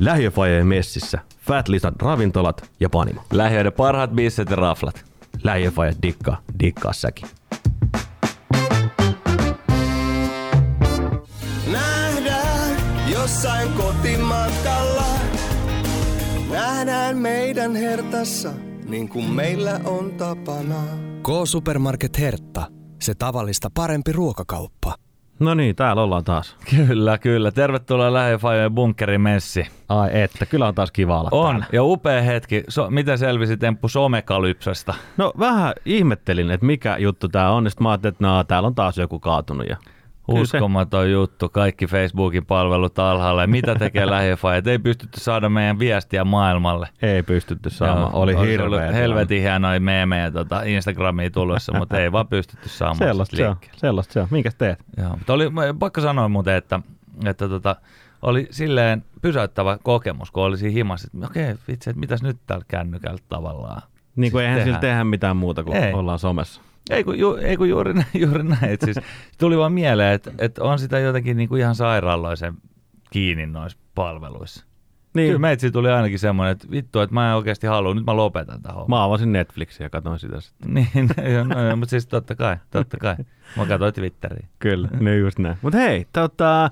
Lähiöfajeen messissä, Fat Lisan ravintolat ja panimo. Lähiöiden parhaat bisset ja raflat. Lähiöfaje dikkaa, dikkaa säkin. Nähdään jossain kotimatkalla. Nähdään meidän hertassa, niin kuin meillä on tapana. K-Supermarket Hertta. Se tavallista parempi ruokakauppa. No niin, täällä ollaan taas. Kyllä, kyllä. Tervetuloa Lähiöfajojen bunkkerimessi. Ai että, kyllä on taas kiva olla On, täällä. ja upea hetki. So, miten selvisi temppu somekalypsasta? No vähän ihmettelin, että mikä juttu tää on, sitten mä ajattelin, että no, täällä on taas joku kaatunut. Ja Kyllä se- Uskomaton juttu, kaikki Facebookin palvelut alhaalla. Ja mitä tekee lähiöfajat? Ei pystytty saada meidän viestiä maailmalle. ei pystytty saamaan, Joo, oli olisi hirveä. Helvetin hienoja meemejä tota Instagramiin tulossa, mutta ei vaan pystytty saamaan Sellaista se on, sellaista se on. Minkäs teet? Joo, mutta oli pakko sanoa muuten, että, että tota, oli silleen pysäyttävä kokemus, kun oli siinä himassa, että okei, vitsi, että mitäs nyt täällä kännykällä tavallaan. Niin kuin eihän tehdään. sillä tehdä mitään muuta kuin Ei. ollaan somessa. Ei kun, ju, ei kun juuri, juuri näin. Et siis, tuli vaan mieleen, että, että on sitä jotenkin niin kuin ihan sairaaloisen kiinni noissa palveluissa. Niin. Kyllä meitsi tuli ainakin semmoinen, että vittu, että mä en oikeasti halua, nyt mä lopetan homman. Mä avasin Netflixiä ja katsoin sitä sitten. Niin, no, no, mutta siis totta kai, totta kai. Mä katsoin Twitteriä. Kyllä, no just näin. Mutta hei, tota,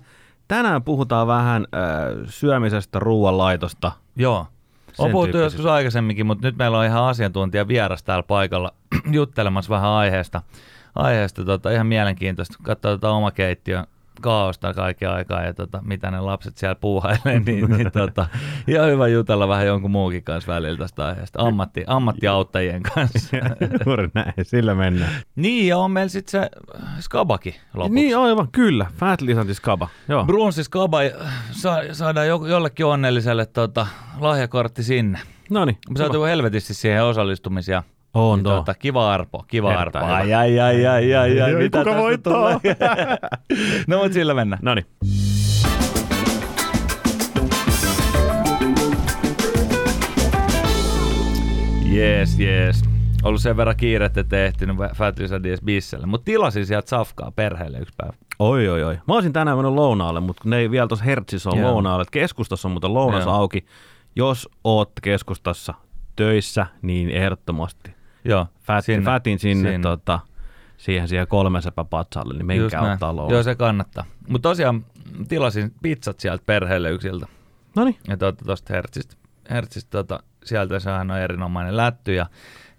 tänään puhutaan vähän äh, syömisestä, ruoanlaitosta. Joo. On puhuttu joskus aikaisemminkin, mutta nyt meillä on ihan asiantuntija vieras täällä paikalla juttelemassa vähän aiheesta. Aiheesta tota, ihan mielenkiintoista. Katsoa tota oma keittiön kaaosta kaiken aikaa ja tota, mitä ne lapset siellä puuhailee, niin, niin tota, ihan hyvä jutella vähän jonkun muukin kanssa välillä tästä aiheesta. Ammatti, ammattiauttajien kanssa. Juuri näin, sillä mennään. niin, ja on meillä sitten se skabaki lopuksi. Niin aivan, kyllä. Fat Lisantis Kaba. Joo. Brunssi skaba, sa, saadaan jo, jollekin onnelliselle tota, lahjakortti sinne. No niin. Me saatiin helvetisti siihen osallistumisia. On Niin tuo. tuota, kiva arpo, kiva Erittäin arpo. Ai, ai, ai, ai, ai, ai, mitä kuka tästä voittaa? tulee? no mut sillä mennään. No niin. Jees, jees. Ollut sen verran kiirettä, että ehtinyt Fat Dies Bisselle. Mutta tilasin sieltä safkaa perheelle yksi päivä. Oi, oi, oi. Mä olisin tänään mennyt lounaalle, mutta ne ei vielä tuossa Hertsissä ole lounaalle. Keskustassa on muuten lounas Joo. auki. Jos oot keskustassa töissä, niin ehdottomasti Joo, fat, sinne, fatin sinne, sinne. Tota, siihen, siihen kolmesepä patsalle, niin Just menkää näin. ottaa lounaa. Joo, se kannattaa. Mutta tosiaan tilasin pizzat sieltä perheelle yksiltä. No niin. Ja tuota, tuosta Hertzistä, Hertzistä tota, sieltä sehän on erinomainen lätty ja,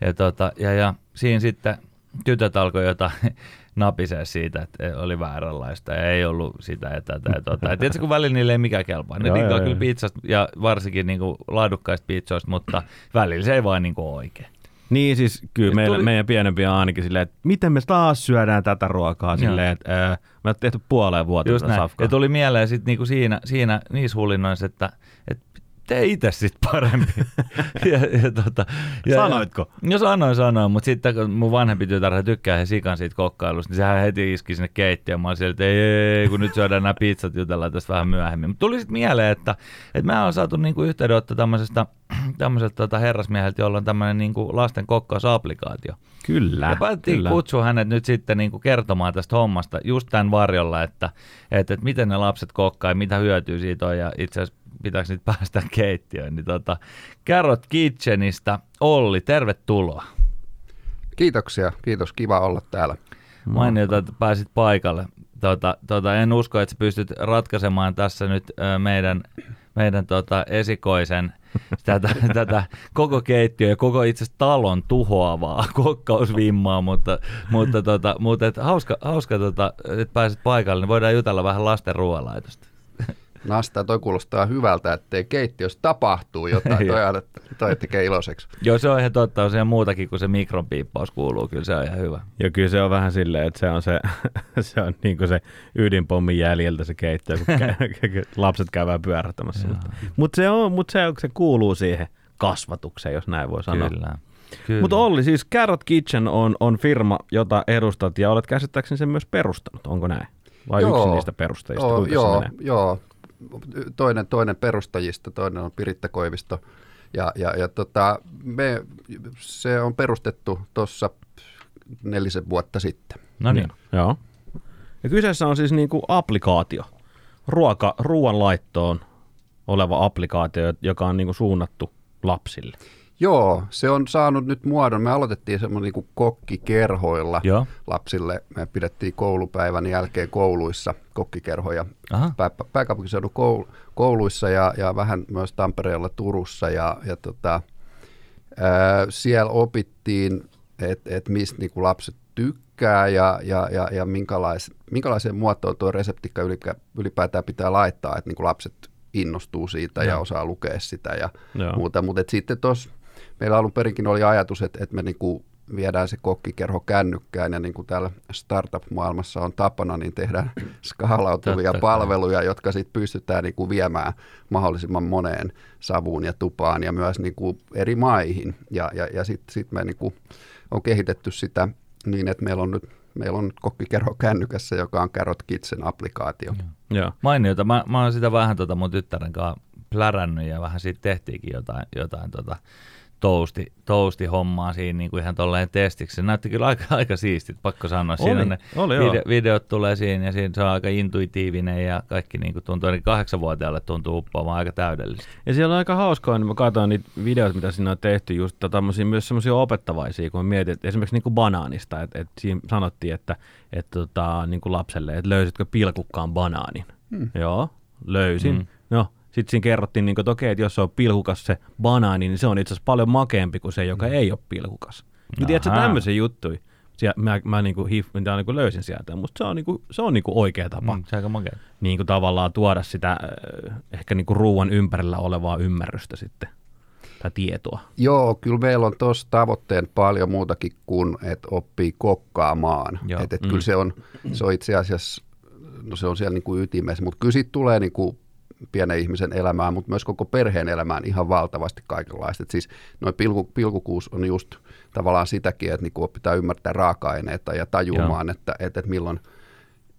ja, tota, ja, ja siinä sitten tytöt alkoi jotain napisee siitä, että oli vääränlaista ja ei ollut sitä ja tätä ja tota. Ja tiedätkö, kun välillä niille ei mikään kelpaa. Ne Joo, tikkaa joo, kyllä pizzasta ja varsinkin niinku laadukkaista pizzoista, mutta välillä se ei vaan niinku oikein. Niin siis kyllä meillä, tuli- meidän pienempiä on ainakin silleen, että miten me taas syödään tätä ruokaa silleen, että ää, me oon tehty puoleen vuotta safkaa. Ja tuli mieleen sitten niinku siinä, siinä niissä hullinnoissa, että, että tee itse sitten parempi. ja, ja, tota, ja, Sanoitko? Ja, no sanoin, sanoin, mutta sitten kun mun vanhempi tytär tykkää he sikan siitä kokkailusta, niin sehän heti iski sinne keittiöön. Mä olin siellä, että ei, ei, kun nyt syödään nämä pizzat, jutellaan tästä vähän myöhemmin. Mutta tuli sitten mieleen, että, että mä oon saatu niinku yhteydenotto tämmöisestä, tämmöiseltä tota herrasmieheltä, jolla on tämmöinen niinku lasten kokkausapplikaatio. Kyllä, Ja päätettiin kyllä. kutsua hänet nyt sitten niin kuin kertomaan tästä hommasta just tämän varjolla, että, että, että miten ne lapset kokkaa ja mitä hyötyä siitä on ja itse asiassa pitääkö niitä päästä keittiöön. Niin tota, Carrot Kitchenistä Olli, tervetuloa. Kiitoksia, kiitos, kiva olla täällä. Mainiota, että pääsit paikalle. Tota, tota, en usko, että sä pystyt ratkaisemaan tässä nyt meidän, meidän tota, esikoisen tätä, tätä koko keittiö ja koko itse talon tuhoavaa kokkausvimmaa, mutta, mutta, tota, mutta et hauska, hauska tota, että pääsit paikalle, niin voidaan jutella vähän lasten ruoanlaitosta. Nasta, toi kuulostaa hyvältä, ettei keittiössä tapahtuu jotain. Joo. toi, toi tekee iloiseksi. Joo, se on ihan totta, on siellä muutakin kuin se mikronpiippaus kuuluu, kyllä se on ihan hyvä. Ja kyllä se on vähän silleen, että se on se, se, on niin kuin se ydinpommin jäljiltä se keittiö, kun kä- lapset käyvät pyörähtämässä. Mutta, mutta, se, on, mutta se, se kuuluu siihen kasvatukseen, jos näin voi sanoa. Kyllä. Kyllä. Mutta Olli, siis Carrot Kitchen on, on firma, jota edustat ja olet käsittääkseni sen myös perustanut, onko näin? Vai Joo. yksi niistä perustajista? Joo, se joo, joo. Toinen, toinen perustajista, toinen on Piritta Koivisto. Ja, ja, ja tota, me, se on perustettu tuossa nelisen vuotta sitten. No niin. Joo. Ja kyseessä on siis niinku applikaatio ruoka, ruoan laittoon. oleva applikaatio, joka on niin kuin suunnattu lapsille. Joo, se on saanut nyt muodon. Me aloitettiin semmoinen niin kokkikerhoilla Joo. lapsille. Me pidettiin koulupäivän jälkeen kouluissa kokkikerhoja Aha. pää, pääkaupunkiseudun koul, kouluissa ja, ja vähän myös Tampereella Turussa. Ja, ja tota, ää, siellä opittiin, että et mistä niin kuin lapset tykkää ja, ja, ja, ja minkälais, minkälaiseen muotoon tuo reseptikka ylipäätään pitää laittaa, että niin kuin lapset innostuu siitä ja Joo. osaa lukea sitä ja Joo. muuta. Mutta sitten tuossa meillä alun perinkin oli ajatus, että, että me niinku viedään se kokkikerho kännykkään ja niin kuin täällä startup-maailmassa on tapana, niin tehdään skaalautuvia kai. palveluja, jotka sitten pystytään niin kuin viemään mahdollisimman moneen savuun ja tupaan ja myös niin kuin eri maihin. Ja, ja, ja sitten sit me niin kuin on kehitetty sitä niin, että meillä on nyt meillä on kokkikerho kännykässä, joka on Carrot Kitchen applikaatio. Joo. Mainiota. Mä, mä oon sitä vähän tota mun tyttären kanssa plärännyt ja vähän siitä tehtiinkin jotain, jotain tota tousti, tousti hommaa siinä niin kuin ihan tolleen testiksi. Se näytti kyllä aika, aika siistit, pakko sanoa. Siinä Oli, ne oli joo. video, videot tulee siinä ja siinä se on aika intuitiivinen ja kaikki niin kuin tuntuu, ainakin kahdeksanvuotiaalle tuntuu uppoamaan aika täydellisesti. Ja siellä on aika hauskaa, niin mä katsoin niitä videoita, mitä siinä on tehty, just tämmöisiä, myös semmoisia opettavaisia, kun mä mietin, että esimerkiksi niin kuin banaanista, että, että siinä sanottiin, että, että tota, niin kuin lapselle, että löysitkö pilkukkaan banaanin? Hmm. Joo, löysin. Hmm. No, sitten siinä kerrottiin, niin kuin, että okei, että jos se on pilkukas se banaani, niin se on itse asiassa paljon makeampi kuin se, joka ei ole pilkukas. Niin tiedätkö, tämmöisiä juttuja. Siellä, mä, mä, niin kuin, hif, mä niin kuin löysin sieltä, mutta se on, niin kuin, se on niin kuin oikea tapa Mm, se on aika makea. niin kuin tavallaan tuoda sitä äh, ehkä niin kuin ruoan ympärillä olevaa ymmärrystä sitten tai tietoa. Joo, kyllä meillä on tuossa tavoitteen paljon muutakin kuin, että oppii kokkaamaan. Joo. Et, et Mm. Kyllä se on, se on itse asiassa, no se on siellä niin kuin ytimessä, mutta kyllä siitä tulee niin kuin pienen ihmisen elämään, mutta myös koko perheen elämään ihan valtavasti kaikenlaista. Et siis noin pilku, pilkukuus on just tavallaan sitäkin, että niin kuin opitaan ymmärtää raaka-aineita ja tajumaan, että, että, että milloin,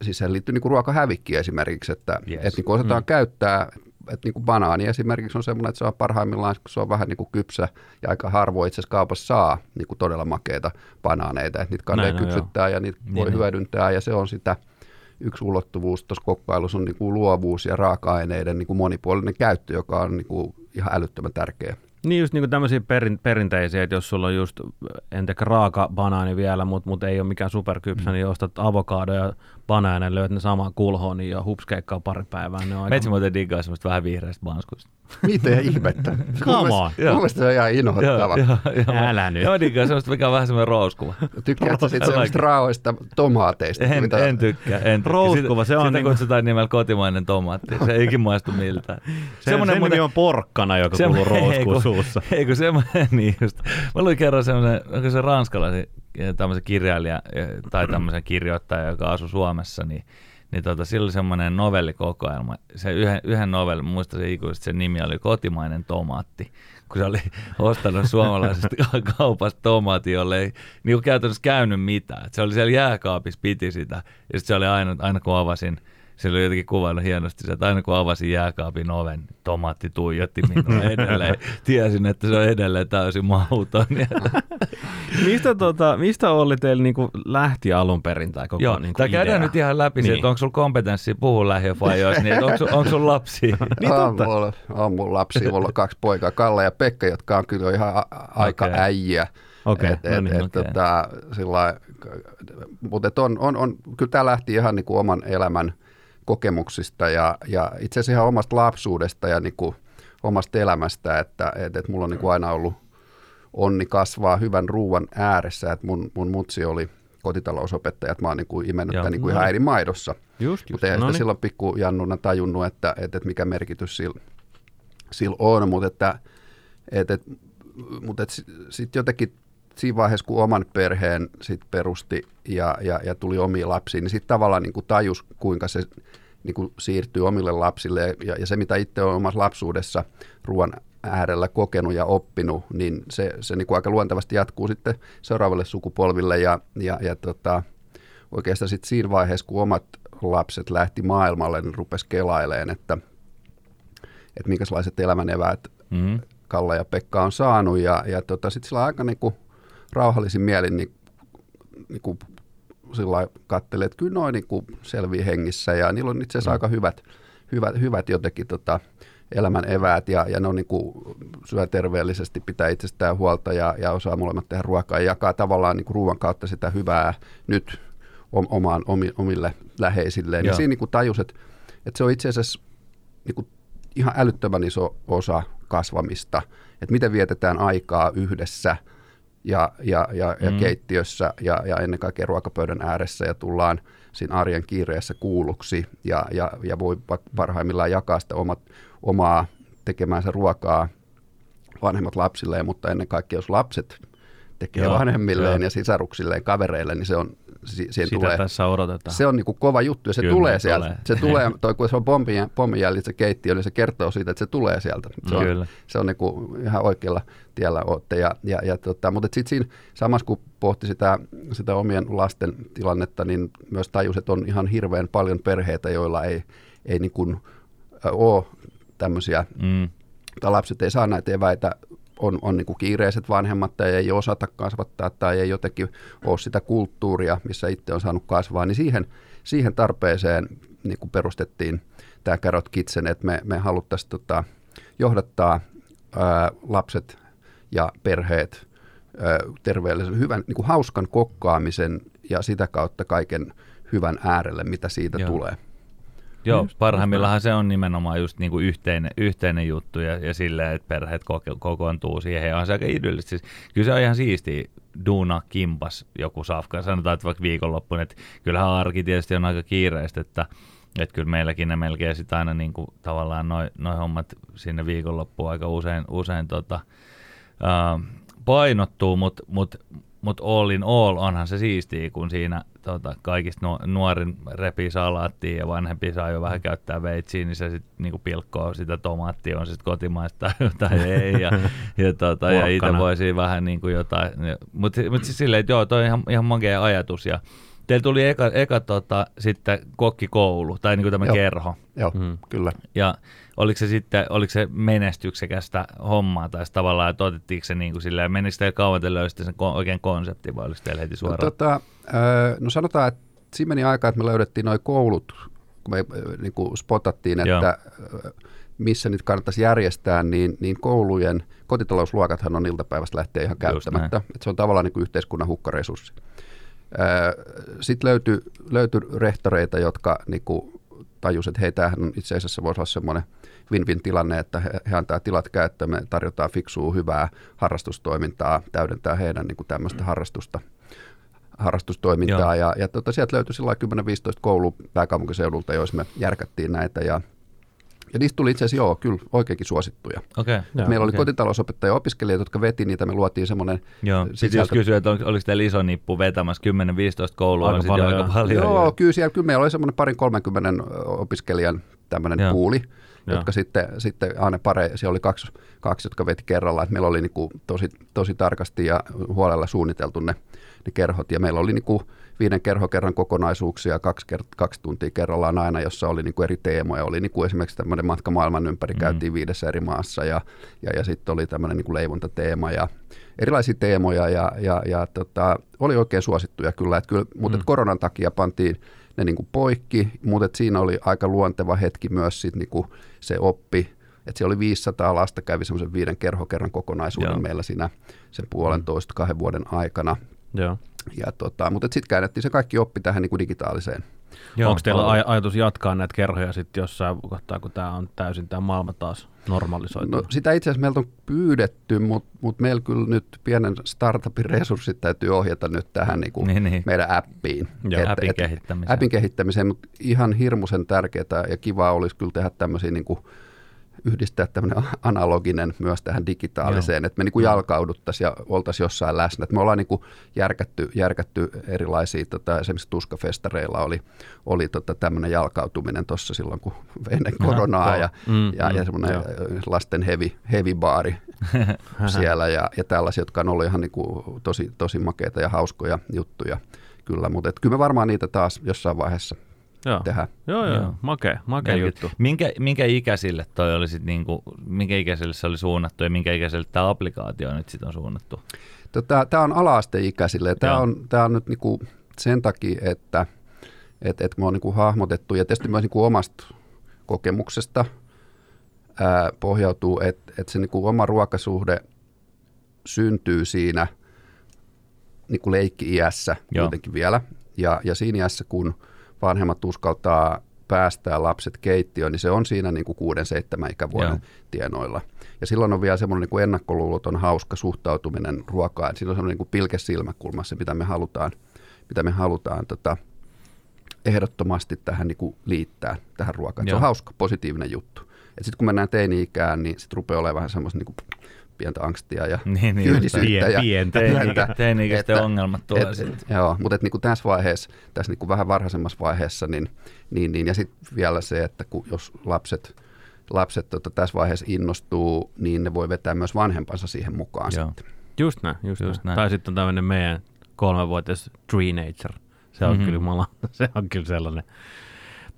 siis se liittyy niin kuin ruokahävikkiin esimerkiksi, että, Yes. yes. että niin kuin osataan mm. käyttää, että niin kuin banaani esimerkiksi on semmoinen, että se on parhaimmillaan, kun se on vähän niin kuin kypsä ja aika harvoin itse asiassa kaupassa saa niin kuin todella makeita banaaneita, että niitä kannattaa kypsyttää ja niitä Niin voi on. hyödyntää ja se on sitä, yksi ulottuvuus tuossa kokkailussa on niin kuin luovuus ja raaka-aineiden niin kuin monipuolinen käyttö, joka on niin kuin ihan älyttömän tärkeä. Niin just niin kuin tämmöisiä perin, perinteisiä, että jos sulla on just, en tiedä, raaka banaani vielä, mutta mut ei ole mikään superkypsä, mm. niin ostat avokaado ja löydät ne samaan kulhoon niin ja hupskeikkaa pari päivää. Ne on aika... Metsi muuten diggaa semmoista vähän vihreästä manskuista. Mitä ihmettä? Come on. Mun mielestä se on ihan inhottava. Älä nyt. Joo, diggaa semmoista, mikä on vähän semmoinen rouskuva. Tykkäätkö sitten semmoista raaoista tomaateista? En, mitä- en tykkää. En tykkää. Rouskuva, se on Sitä niinku- kutsutaan nimellä kotimainen tomaatti. Se ei ikin maistu miltään. Se, Semmoinen sen nimi on porkkana, joka se- kuuluu rouskuun suussa. Ei kun semmoinen, niin just. Mä luin kerran semmoisen, onko se ranskalaisen eh, tämmöisen kirjailija tai tämmöisen kirjoittaja, joka asui Suomessa, niin niin tota, sillä oli semmoinen novellikokoelma. Se yhden, yhden novellin, muista se ikuisesti, sen nimi oli Kotimainen tomaatti. Kun se oli ostanut suomalaisesta kaupasta tomaatin, jolle ei niin käytännössä käynyt mitään. Et se oli siellä jääkaapissa, piti sitä. Ja sitten se oli aina, aina kun avasin, se oli jotenkin kuvannut hienosti se, että aina kun avasin jääkaapin oven, niin tomaatti tuijotti minua edelleen. Tiesin, että se on edelleen täysin mauton. Mistä, tota, mistä Olli teillä niinku lähti alun perin tai koko Joo, niinku tai käydään idea? nyt ihan läpi niin. Niin. että onko sulla kompetenssia puhua lähiöfajoista, niin onko, onko sulla lapsia? Niin on, totta. mulla, on mun lapsi, mulla on kaksi poikaa, Kalle ja Pekka, jotka on kyllä ihan a- aika Okei. äijä. Okei, et, no niin, et, okei. tota, sillä mutta on, on, on, kyllä tämä lähti ihan niin kuin oman elämän kokemuksista ja, ja itse asiassa ihan omasta lapsuudesta ja niin kuin omasta elämästä, että et, et mulla on niin kuin aina ollut onni kasvaa hyvän ruuan ääressä, että mun, mun mutsi oli kotitalousopettaja, että mä oon niin kuin imennyt Joo, tämän niin kuin no ihan äidin maidossa. Just, just. Mutta ei no sitä niin. silloin pikkujannuna tajunnut, että, että, että mikä merkitys sillä, sillä on, mutta että, että, että, mutta että sitten jotenkin siinä vaiheessa, kun oman perheen sit perusti ja, ja, ja tuli omiin lapsiin, niin sitten tavallaan niin kuin tajus, kuinka se niin kuin siirtyy omille lapsille. Ja, ja se, mitä itse on omassa lapsuudessa ruoan äärellä kokenut ja oppinut, niin se, se niin kuin aika luontevasti jatkuu sitten seuraavalle sukupolville. Ja, ja, ja tota, oikeastaan sitten siinä vaiheessa, kun omat lapset lähti maailmalle, niin rupesi kelaileen, että, että minkälaiset elämän eväät Mm. Kalle ja Pekka on saanut. Ja, ja tota, sitten sillä aika niinku rauhallisin mielin niin, niinku, sillä lailla kattelee, että kyllä noin niinku selviää hengissä ja niillä on itse asiassa aika hyvät, hyvät, hyvät jotenkin tota, elämän eväät ja, ja ne on niin kuin, syö terveellisesti, pitää itsestään huolta ja, ja osaa molemmat tehdä ruokaa ja jakaa tavallaan niin kuin ruoan kautta sitä hyvää nyt omaan, omille läheisilleen. Ja siinä niin kuin tajus, että, että se on itse asiassa niin kuin ihan älyttömän iso osa kasvamista, että miten vietetään aikaa yhdessä ja, ja, ja, mm. ja keittiössä ja, ja ennen kaikkea ruokapöydän ääressä ja tullaan siinä arjen kiireessä kuulluksi ja, ja, ja voi parhaimmillaan jakaa sitä omat, omaa tekemäänsä ruokaa vanhemmat lapsilleen, mutta ennen kaikkea jos lapset tekee Joo, vanhemmilleen jo. ja sisaruksilleen, kavereille, niin se on siihen Sitä tulee, tässä odotetaan. Se on niin kuin kova juttu ja se Kyllä, tulee sieltä. Tulee. Se tulee, toi, kun se on pommin, pommin jäljit, se keittiö, niin se kertoo siitä, että se tulee sieltä. Se on, Kyllä. Se on niin kuin ihan oikealla tiellä olette. Ja, ja, ja tota, mutta sitten siinä samassa kun pohti sitä, sitä omien lasten tilannetta, niin myös tajus, että on ihan hirveän paljon perheitä, joilla ei, ei niin kuin, ole tämmöisiä, mm. tai lapset ei saa näitä eväitä on, on niin kuin kiireiset vanhemmat tai ei osata kasvattaa tai ei jotenkin ole sitä kulttuuria, missä itse on saanut kasvaa, niin siihen, siihen tarpeeseen niin kuin perustettiin tämä Carrot Kitchen, että me, me haluttaisiin tota, johdattaa ää, lapset ja perheet ää, terveellisen, hyvän, niin kuin hauskan kokkaamisen ja sitä kautta kaiken hyvän äärelle, mitä siitä Joo. tulee. Joo, just, parhaimmillaan se on nimenomaan just niinku yhteinen, yhteinen juttu ja, ja silleen, että perheet koko, kokoontuu siihen ja on se aika idyllistä. Siis, kyllä se on ihan siisti duuna kimpas joku safka. Sanotaan, että vaikka viikonloppuun, että kyllähän arki tietysti on aika kiireistä, että että kyllä meilläkin ne melkein sitten aina niin kuin, tavallaan noin noi hommat sinne viikonloppuun aika usein, usein tota, uh, painottuu, mutta mut, mut all in all onhan se siistiä, kun siinä tota, kaikista nu- nuorin repii salaattia ja vanhempi saa jo vähän käyttää veitsiä, niin se sitten niinku pilkkoo sitä tomaattia, on se sitten kotimaista tai ei. Ja, ja, tota, ja itse voisi vähän niinku jotain. Mutta mut siis silleen, että joo, toi on ihan, ihan makea ajatus. Ja teillä tuli eka, eka tota, sitten kokkikoulu, tai niinku tämä kerho. Joo, mm. kyllä. Ja oliko se sitten, oliko se menestyksekästä hommaa, tai tavallaan, että otettiinko se niin kuin silleen, menikö teillä kauan te löysitte sen oikein konseptin, vai oliko teillä heti no suoraan? No, tota, no sanotaan, että siinä meni aika, että me löydettiin noin koulut, kun me niin kuin spotattiin, että Joo. missä nyt kannattaisi järjestää, niin, niin koulujen kotitalousluokathan on iltapäivästä lähtee ihan käyttämättä. Että se on tavallaan niin kuin yhteiskunnan hukkaresurssi. Sitten löytyi, löytyi rehtoreita, jotka niin kuin tajusivat, että hei, tämähän itse asiassa voisi olla semmoinen – win-win tilanne, että he, he antaa tilat käyttöön, me tarjotaan fiksua, hyvää harrastustoimintaa, täydentää heidän niin kuin tämmöistä harrastusta harrastustoimintaa. Joo. Ja, ja tota, sieltä löytyi sillä 10-15 koulu pääkaupunkiseudulta, joissa me järkättiin näitä. Ja, ja niistä tuli itse asiassa joo, kyllä oikeinkin suosittuja. Okay. Joo, Meillä oli kotitalousopettaja opiskelijat, jotka veti niitä, me luotiin semmoinen... Joo, sitten jos kysyy, että oliko teillä iso nippu vetämässä 10-15 koulua, aika on paljon, aika paljon. Joo, kyllä, siellä, kyllä meillä oli semmoinen parin 30 opiskelijan tämmöinen puuli jotka sitten, sitten aina pare, siellä oli kaksi, kaksi, jotka veti kerralla, että meillä oli niin kuin tosi, tosi tarkasti ja huolella suunniteltu ne, ne kerhot, ja meillä oli niin kuin viiden kerhokerran kokonaisuuksia kaksi, kert- kaksi tuntia kerrallaan aina, jossa oli niin kuin eri teemoja. Oli niin kuin esimerkiksi tämmöinen matka maailman ympäri, mm. käytiin viidessä eri maassa ja, ja, ja sitten oli tämmöinen niin kuin leivontateema ja erilaisia teemoja ja, ja, ja tota, oli oikein suosittuja kyllä, että kyllä mutta mm. koronan takia pantiin ne niin kuin poikki, mutta siinä oli aika luonteva hetki myös sit niin kuin se oppi, että siellä oli 500 lasta kävi semmoisen viiden kerhokerran kokonaisuuden Joo. meillä siinä sen puolentoista kahden vuoden aikana. Joo. Ja tota, mutta sitten käännettiin se kaikki oppi tähän niin kuin digitaaliseen Joo, Onko teillä aj- ajatus jatkaa näitä kerhoja sitten jossain kohtaa, kun tämä on täysin tämä maailma taas normalisoitu? No, sitä itse asiassa meiltä on pyydetty, mutta mut meillä kyllä nyt pienen startupin resurssit täytyy ohjata nyt tähän niin kuin niin, niin. meidän appiin. Joo, et, appin, et, kehittämiseen. appin kehittämiseen. mutta ihan hirmuisen tärkeää ja kivaa olisi kyllä tehdä tämmöisiä niin kuin yhdistää tämmöinen analoginen myös tähän digitaaliseen, Joo. että me niin kuin jalkauduttaisiin ja oltaisiin jossain läsnä. Että me ollaan niin kuin järkätty, järkätty erilaisia, tota, esimerkiksi Tuskafestareilla oli, oli tota tämmöinen jalkautuminen tuossa silloin, kun ennen koronaa ja, mm, ja, mm, ja semmoinen jo. lasten heavy, heavy baari siellä ja, ja tällaisia, jotka on ollut ihan niin kuin tosi, tosi makeita ja hauskoja juttuja kyllä, mutta kyllä me varmaan niitä taas jossain vaiheessa joo. tehdä. Joo, joo, joo. makea, makea juttu. Minkä, minkä ikäisille toi oli sit niinku, minkä ikäisille se oli suunnattu ja minkä ikäisille tämä applikaatio nyt sitten on suunnattu? Tota, tämä on alaasteikäisille. Tämä on, tää on nyt niinku sen takia, että et, et me on niinku hahmotettu ja tietysti myös niinku omasta kokemuksesta ää, pohjautuu, että et se niinku oma ruokasuhde syntyy siinä niinku leikki-iässä Joo. kuitenkin vielä. Ja, ja siinä iässä, kun vanhemmat uskaltaa päästää lapset keittiöön, niin se on siinä niin kuin kuuden, seitsemän ikävuoden Joo. tienoilla. Ja silloin on vielä semmoinen niin kuin ennakkoluuloton hauska suhtautuminen ruokaan. Siinä on semmoinen niin kuin pilke silmäkulmassa, mitä me halutaan, mitä me halutaan tota, ehdottomasti tähän niin kuin liittää, tähän ruokaan. Se on hauska, positiivinen juttu. Sitten kun mennään teini-ikään, niin sitten rupeaa olemaan vähän semmoista niin kuin pientä angstia ja Niin, niin, kyynisyyttä. Pien- ja, pientä. pientä. Teini-ikäisten Että- ongelmat tulee et, sitten. Joo, mutta et, niinku tässä vaiheessa, tässä niinku vähän varhaisemmassa vaiheessa, niin, niin, niin ja sitten vielä se, että kun, jos lapset, lapset tota, tässä vaiheessa innostuu, niin ne voi vetää myös vanhempansa siihen mukaan Joo. sitten. Just näin, just, Just näin. näin. Tai sitten on tämmöinen meidän kolmevuotias Treenager. Se on, Mhm. mm-hmm. kyllä, mulla, se on kyllä sellainen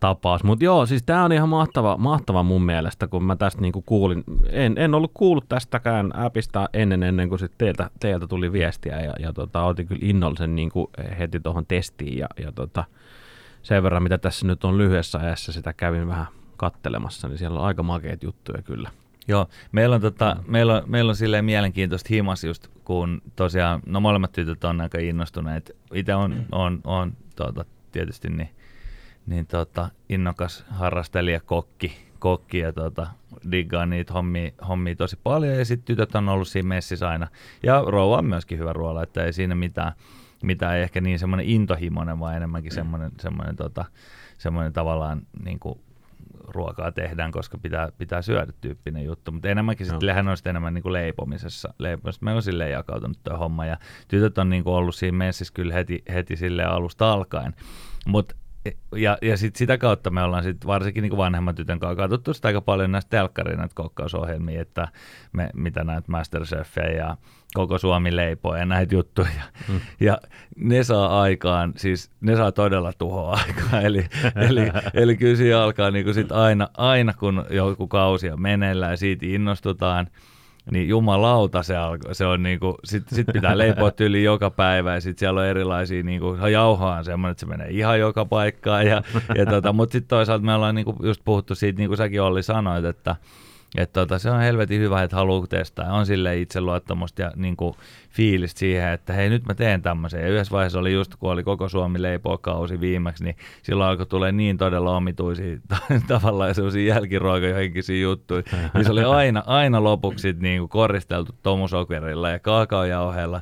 tapaus. Mutta joo, siis tämä on ihan mahtava, mahtava mun mielestä, kun mä tästä niinku kuulin. En, en ollut kuullut tästäkään appista ennen, ennen kuin sit teiltä, teiltä tuli viestiä ja, ja tota, otin kyllä innollisen niinku heti tuohon testiin ja, ja tota, sen verran, mitä tässä nyt on lyhyessä ajassa, sitä kävin vähän kattelemassa, niin siellä on aika makeita juttuja kyllä. Joo, meillä on, tota, meillä on, meillä on silleen mielenkiintoista himas just, kun tosiaan, no molemmat tytöt on aika innostuneet. Itse on, on, on tota, tietysti niin, niin tota, innokas harrastelija, kokki, kokki ja tota, diggaa niitä hommia, hommia tosi paljon ja sitten tytöt on ollut siinä messissä aina. Ja rouva on myöskin hyvä ruola, että ei siinä mitään, mitään ei ehkä niin semmoinen intohimoinen, vaan enemmänkin semmoinen, semmoinen, tota, semmoinen tavallaan niin kuin ruokaa tehdään, koska pitää, pitää syödä tyyppinen juttu. Mutta enemmänkin sitten hän on sitten enemmän niin kuin leipomisessa. leipomisessa. Meillä on silleen jakautunut tuo homma ja tytöt on niin kuin ollut siinä messissä kyllä heti, heti silleen alusta alkaen. Mut, ja, ja sit sitä kautta me ollaan sit varsinkin niin vanhemman tytön kanssa katsottu sitä aika paljon näistä telkkarin näitä kokkausohjelmia, että me, mitä näitä Masterchefia ja koko Suomi leipoo ja näitä juttuja. Mm. Ja ne saa aikaan, siis ne saa todella tuhoa aikaan. Eli, eli, eli kyllä siinä alkaa niin kuin sit aina, aina, kun joku kausi on meneillään ja siitä innostutaan, niin jumalauta se, alkoi, se on niinku, sit, sit pitää leipoa tyyli joka päivä ja sit siellä on erilaisia, niinku, jauhaa on semmoinen, että se menee ihan joka paikkaan ja, ja tota, mutta sitten toisaalta me ollaan niinku just puhuttu siitä, niin kuin säkin Olli sanoit, että että tota, se on helvetin hyvä, että haluaa testaa. On sille itseluottamusta ja niin kuin, fiilistä siihen, että hei nyt mä teen tämmöisen. Ja yhdessä vaiheessa oli just, kun oli koko Suomi leipokausi viimeksi, niin silloin alkoi tulee niin todella omituisia tavallaan sellaisia jälkiruokahenkisiä juttuja. Niin se oli aina, aina lopuksi niin kuin koristeltu tomusokerilla ja kaakaojauheella,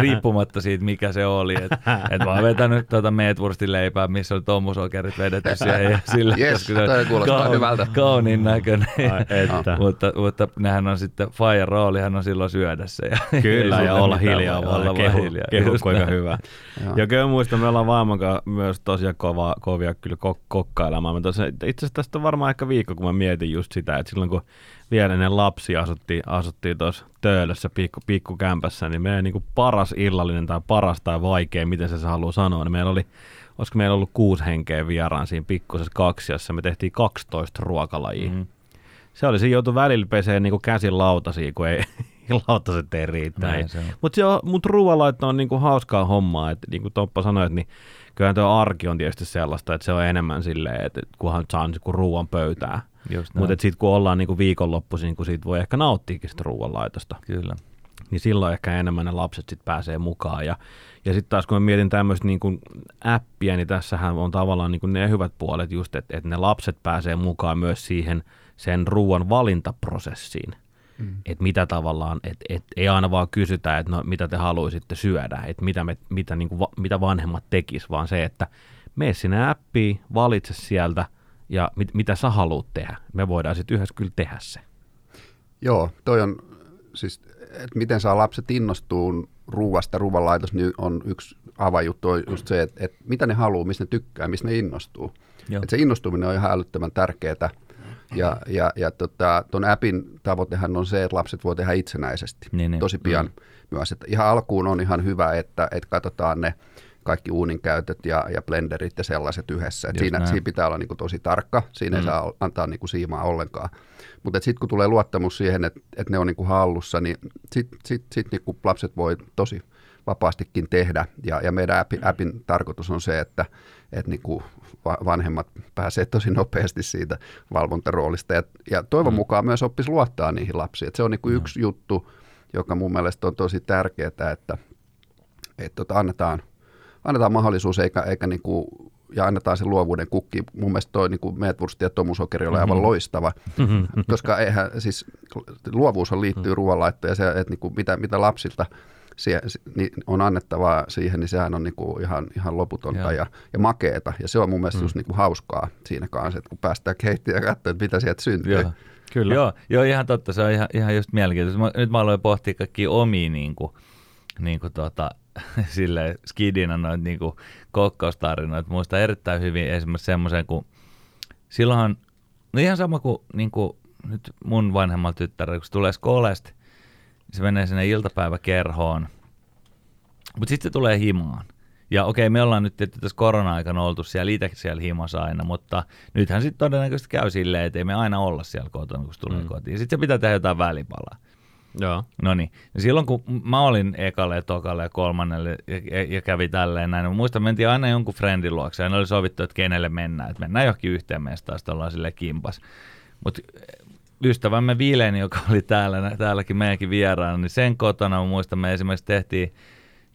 riippumatta siitä mikä se oli. Että et mä oon vetänyt tuota meetwurstin leipää, missä oli tomusokerit vedetty siihen. Ja sillä, Yes, koska se on kuulostaa hyvältä. Kauniin näköinen. Ai, että. Mutta, mutta nehän on sitten, Fajan roolihan on silloin syödä se. Ja Kyllä, ja olla mitään hiljaa vaan olla kehu, hiljaa. kehu kuinka hyvä. Joo. Ja kyllä muistan, me ollaan vaimon myös tosiaan kova, kovia kyllä kok- kokkailemaan. Itse asiassa tästä on varmaan ehkä viikko, kun mä mietin just sitä, että silloin kun vielä ennen lapsi asuttiin, asuttiin tuossa Töölössä pikku, pikkukämpässä, niin meidän niin kuin paras illallinen tai paras tai vaikea, miten se se haluaa sanoa, niin meillä oli, olisiko meillä ollut kuusi henkeä vieraan siinä pikkusessa kaksiossa, me tehtiin 12 ruokalajia. Mhm. Mm. Se oli, siinä joutui välillä peseen niin käsin lautasia, kun ei, lautaset ei riittää. Se. Mutta mut ruoanlaitto on niinku hauskaa hommaa, että niin kuin Toppa sanoi, niin kyllähän tuo arki on tietysti sellaista, että se on enemmän silleen, että kunhan saa niinku ruoan pöytää. Mutta sitten kun ollaan niinku viikonloppuisin, niin kun siitä voi ehkä nauttiikin sitä ruoanlaitosta, Kyllä. niin silloin ehkä enemmän ne lapset sitten pääsee mukaan. Ja, ja sitten taas kun mä mietin tämmöistä niinku appia, niin tässähän on tavallaan niinku ne hyvät puolet just, että, että ne lapset pääsee mukaan myös siihen sen ruoan valintaprosessiin. Mm. Että mitä tavallaan, että et, ei aina vaan kysytä, että no, mitä te haluaisitte syödä, että mitä, me, mitä, niinku, va, mitä vanhemmat tekis, vaan se, että mene sinne appiin, valitse sieltä ja mit, mitä sä haluat tehdä. Me voidaan sitten yhdessä kyllä tehdä se. Joo, toi on siis, että miten saa lapset innostuu ruuasta, ruoanlaitos, niin on yksi avainjuttu on just se, että, että mitä ne haluaa, mistä ne tykkää, mistä ne innostuu. Joo. Että se innostuminen on ihan älyttömän tärkeää. Ja, ja, ja tota, ton appin tavoitehan on se, että lapset voi tehdä itsenäisesti Niin, niin. tosi pian mm. myös. Että ihan alkuun on ihan hyvä, että, että katsotaan ne, kaikki uunin käytöt ja, ja blenderit ja sellaiset yhdessä. Et Just siinä, näin. siinä pitää olla niin kuin tosi tarkka, siinä mm. ei saa antaa niin kuin siimaa ollenkaan. Mutta sitten kun tulee luottamus siihen, että et ne on niin kuin hallussa, niin sitten sit, sit niin kuin lapset voi tosi vapaastikin tehdä. Ja, ja meidän appin, appin tarkoitus on se, että et niin kuin va- vanhemmat pääsee tosi nopeasti siitä valvontaroolista. Ja, ja toivon mm. mukaan myös oppisi luottaa niihin lapsiin. Et se on niin kuin yksi juttu, joka mun mielestä on tosi tärkeää, että, että tota annetaan, annetaan mahdollisuus eikä, eikä niin kuin, ja annetaan se luovuuden kukki. Mun mielestä toi niin kuin Meetwursti ja tomusokeri oli aivan loistava, koska eihän siis luovuus on liittyy ruoanlaittoon ja se, että niin kuin mitä, mitä lapsilta sie, niin on annettavaa siihen, niin sehän on niin kuin ihan, ihan loputonta Joo. ja, ja makeeta. Ja se on mun mielestä mm. just niin kuin hauskaa siinä kanssa, että kun päästään keittiöön ja katsomaan, että mitä sieltä syntyy. Joo. Kyllä. Joo, joo, ihan totta. Se on ihan, ihan just mielenkiintoista. Mä, nyt mä aloin pohtia kaikki omia niin kuin, niin kuin tota, sille skidinä noita niin kuin kokkaustarinoita. Muistan erittäin hyvin esimerkiksi semmoisen, kun silloinhan, no ihan sama kuin, niin kuin nyt mun vanhemmalla tyttärellä, kun se tulee skolesta, se menee sinne iltapäiväkerhoon, mutta sitten se tulee himaan. Ja okei, me ollaan nyt tietysti tässä korona-aikana oltu siellä itse siellä himassa aina, mutta nythän sitten todennäköisesti käy silleen, että ei me aina olla siellä kotona, kun se tulee mm. kotiin. Sitten se pitää tehdä jotain välipalaa. Joo. No niin, silloin kun mä olin ekalle, ja tokalle ja kolmannelle ja, ja, ja kävi tälleen näin, niin muistan, mentiin aina jonkun friendin luokse ja ne oli sovittu, että kenelle mennään, että mennään johonkin yhteen mestaan, sitten ollaan sille kimpas. Mutta ystävämme Vileeni, joka oli täällä, täälläkin meidänkin vieraana, niin sen kotona mä muistan, me esimerkiksi tehtiin,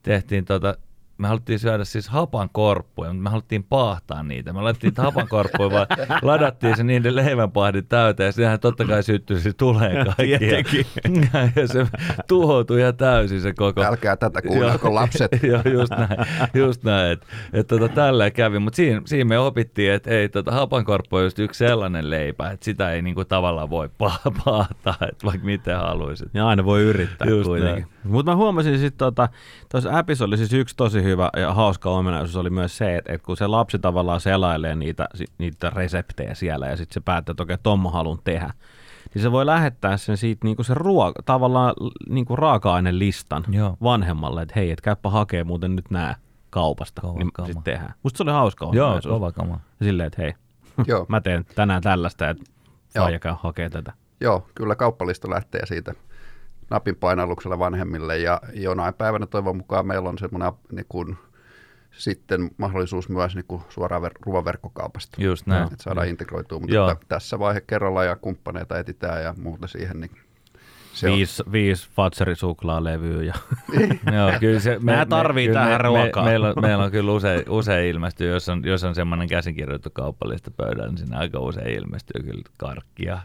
tehtiin tota, me haluttiin syödä siis hapan korppuja, mutta me haluttiin paahtaa niitä. Me laitettiin niitä hapan korppuja, vaan ladattiin se niiden leivänpahdin täyteen ja sehän totta kai syttyi, se tulee kaikki. Ja, ja se tuhoutui ihan täysin se koko. Älkää tätä kuunnelko lapset. Joo, just näin, just näin että et, tota, tälleen kävi, mutta siinä, siinä, me opittiin, että ei, tota, hapankorppu on just yksi sellainen leipä, että sitä ei niinku tavallaan voi pa- paahtaa, että vaikka miten haluaisit. Ja aina voi yrittää Just kuitenkin. Mutta mä huomasin sitten, tota, tuossa appissa oli siis yksi tosi hyvä ja hauska ominaisuus oli myös se, että, että kun se lapsi tavallaan selailee niitä, niitä reseptejä siellä ja sitten se päättää, että okei, ton mä haluan tehdä, niin se voi lähettää sen siitä niinku se ruoka, tavallaan niinku raaka-ainelistan Joo. vanhemmalle, että hei, et käypä hakee muuten nyt nää kaupasta, Kova niin kama. sitten tehdään. Musta se oli hauska Joo, ominaisuus. kova kama. Silleen, että hei, Joo. mä teen tänään tällaista, että faija käy hakee tätä. Joo, kyllä kauppalista lähtee siitä napin painalluksella vanhemmille ja jonain päivänä toivon mukaan meillä on semmoinen niin kuin, sitten mahdollisuus myös niin kuin suoraan ver- ruoaverkkokaupasta. Just näin. Että saadaan integroitua, mutta Joo. tässä vaihe kerralla ja kumppaneita etsitään ja muuta siihen, niin se on, Viisi, viisi Fatserin suklaalevyä ja Joo, kyllä se, Nää tarvii kyllä tähän ruokaa. Me, meillä, on, meillä on kyllä usein, usein ilmestyy, jos on, jos on semmoinen käsikirjoitettu kaupallista pöydällä, niin siinä aika usein ilmestyy kyllä karkkia,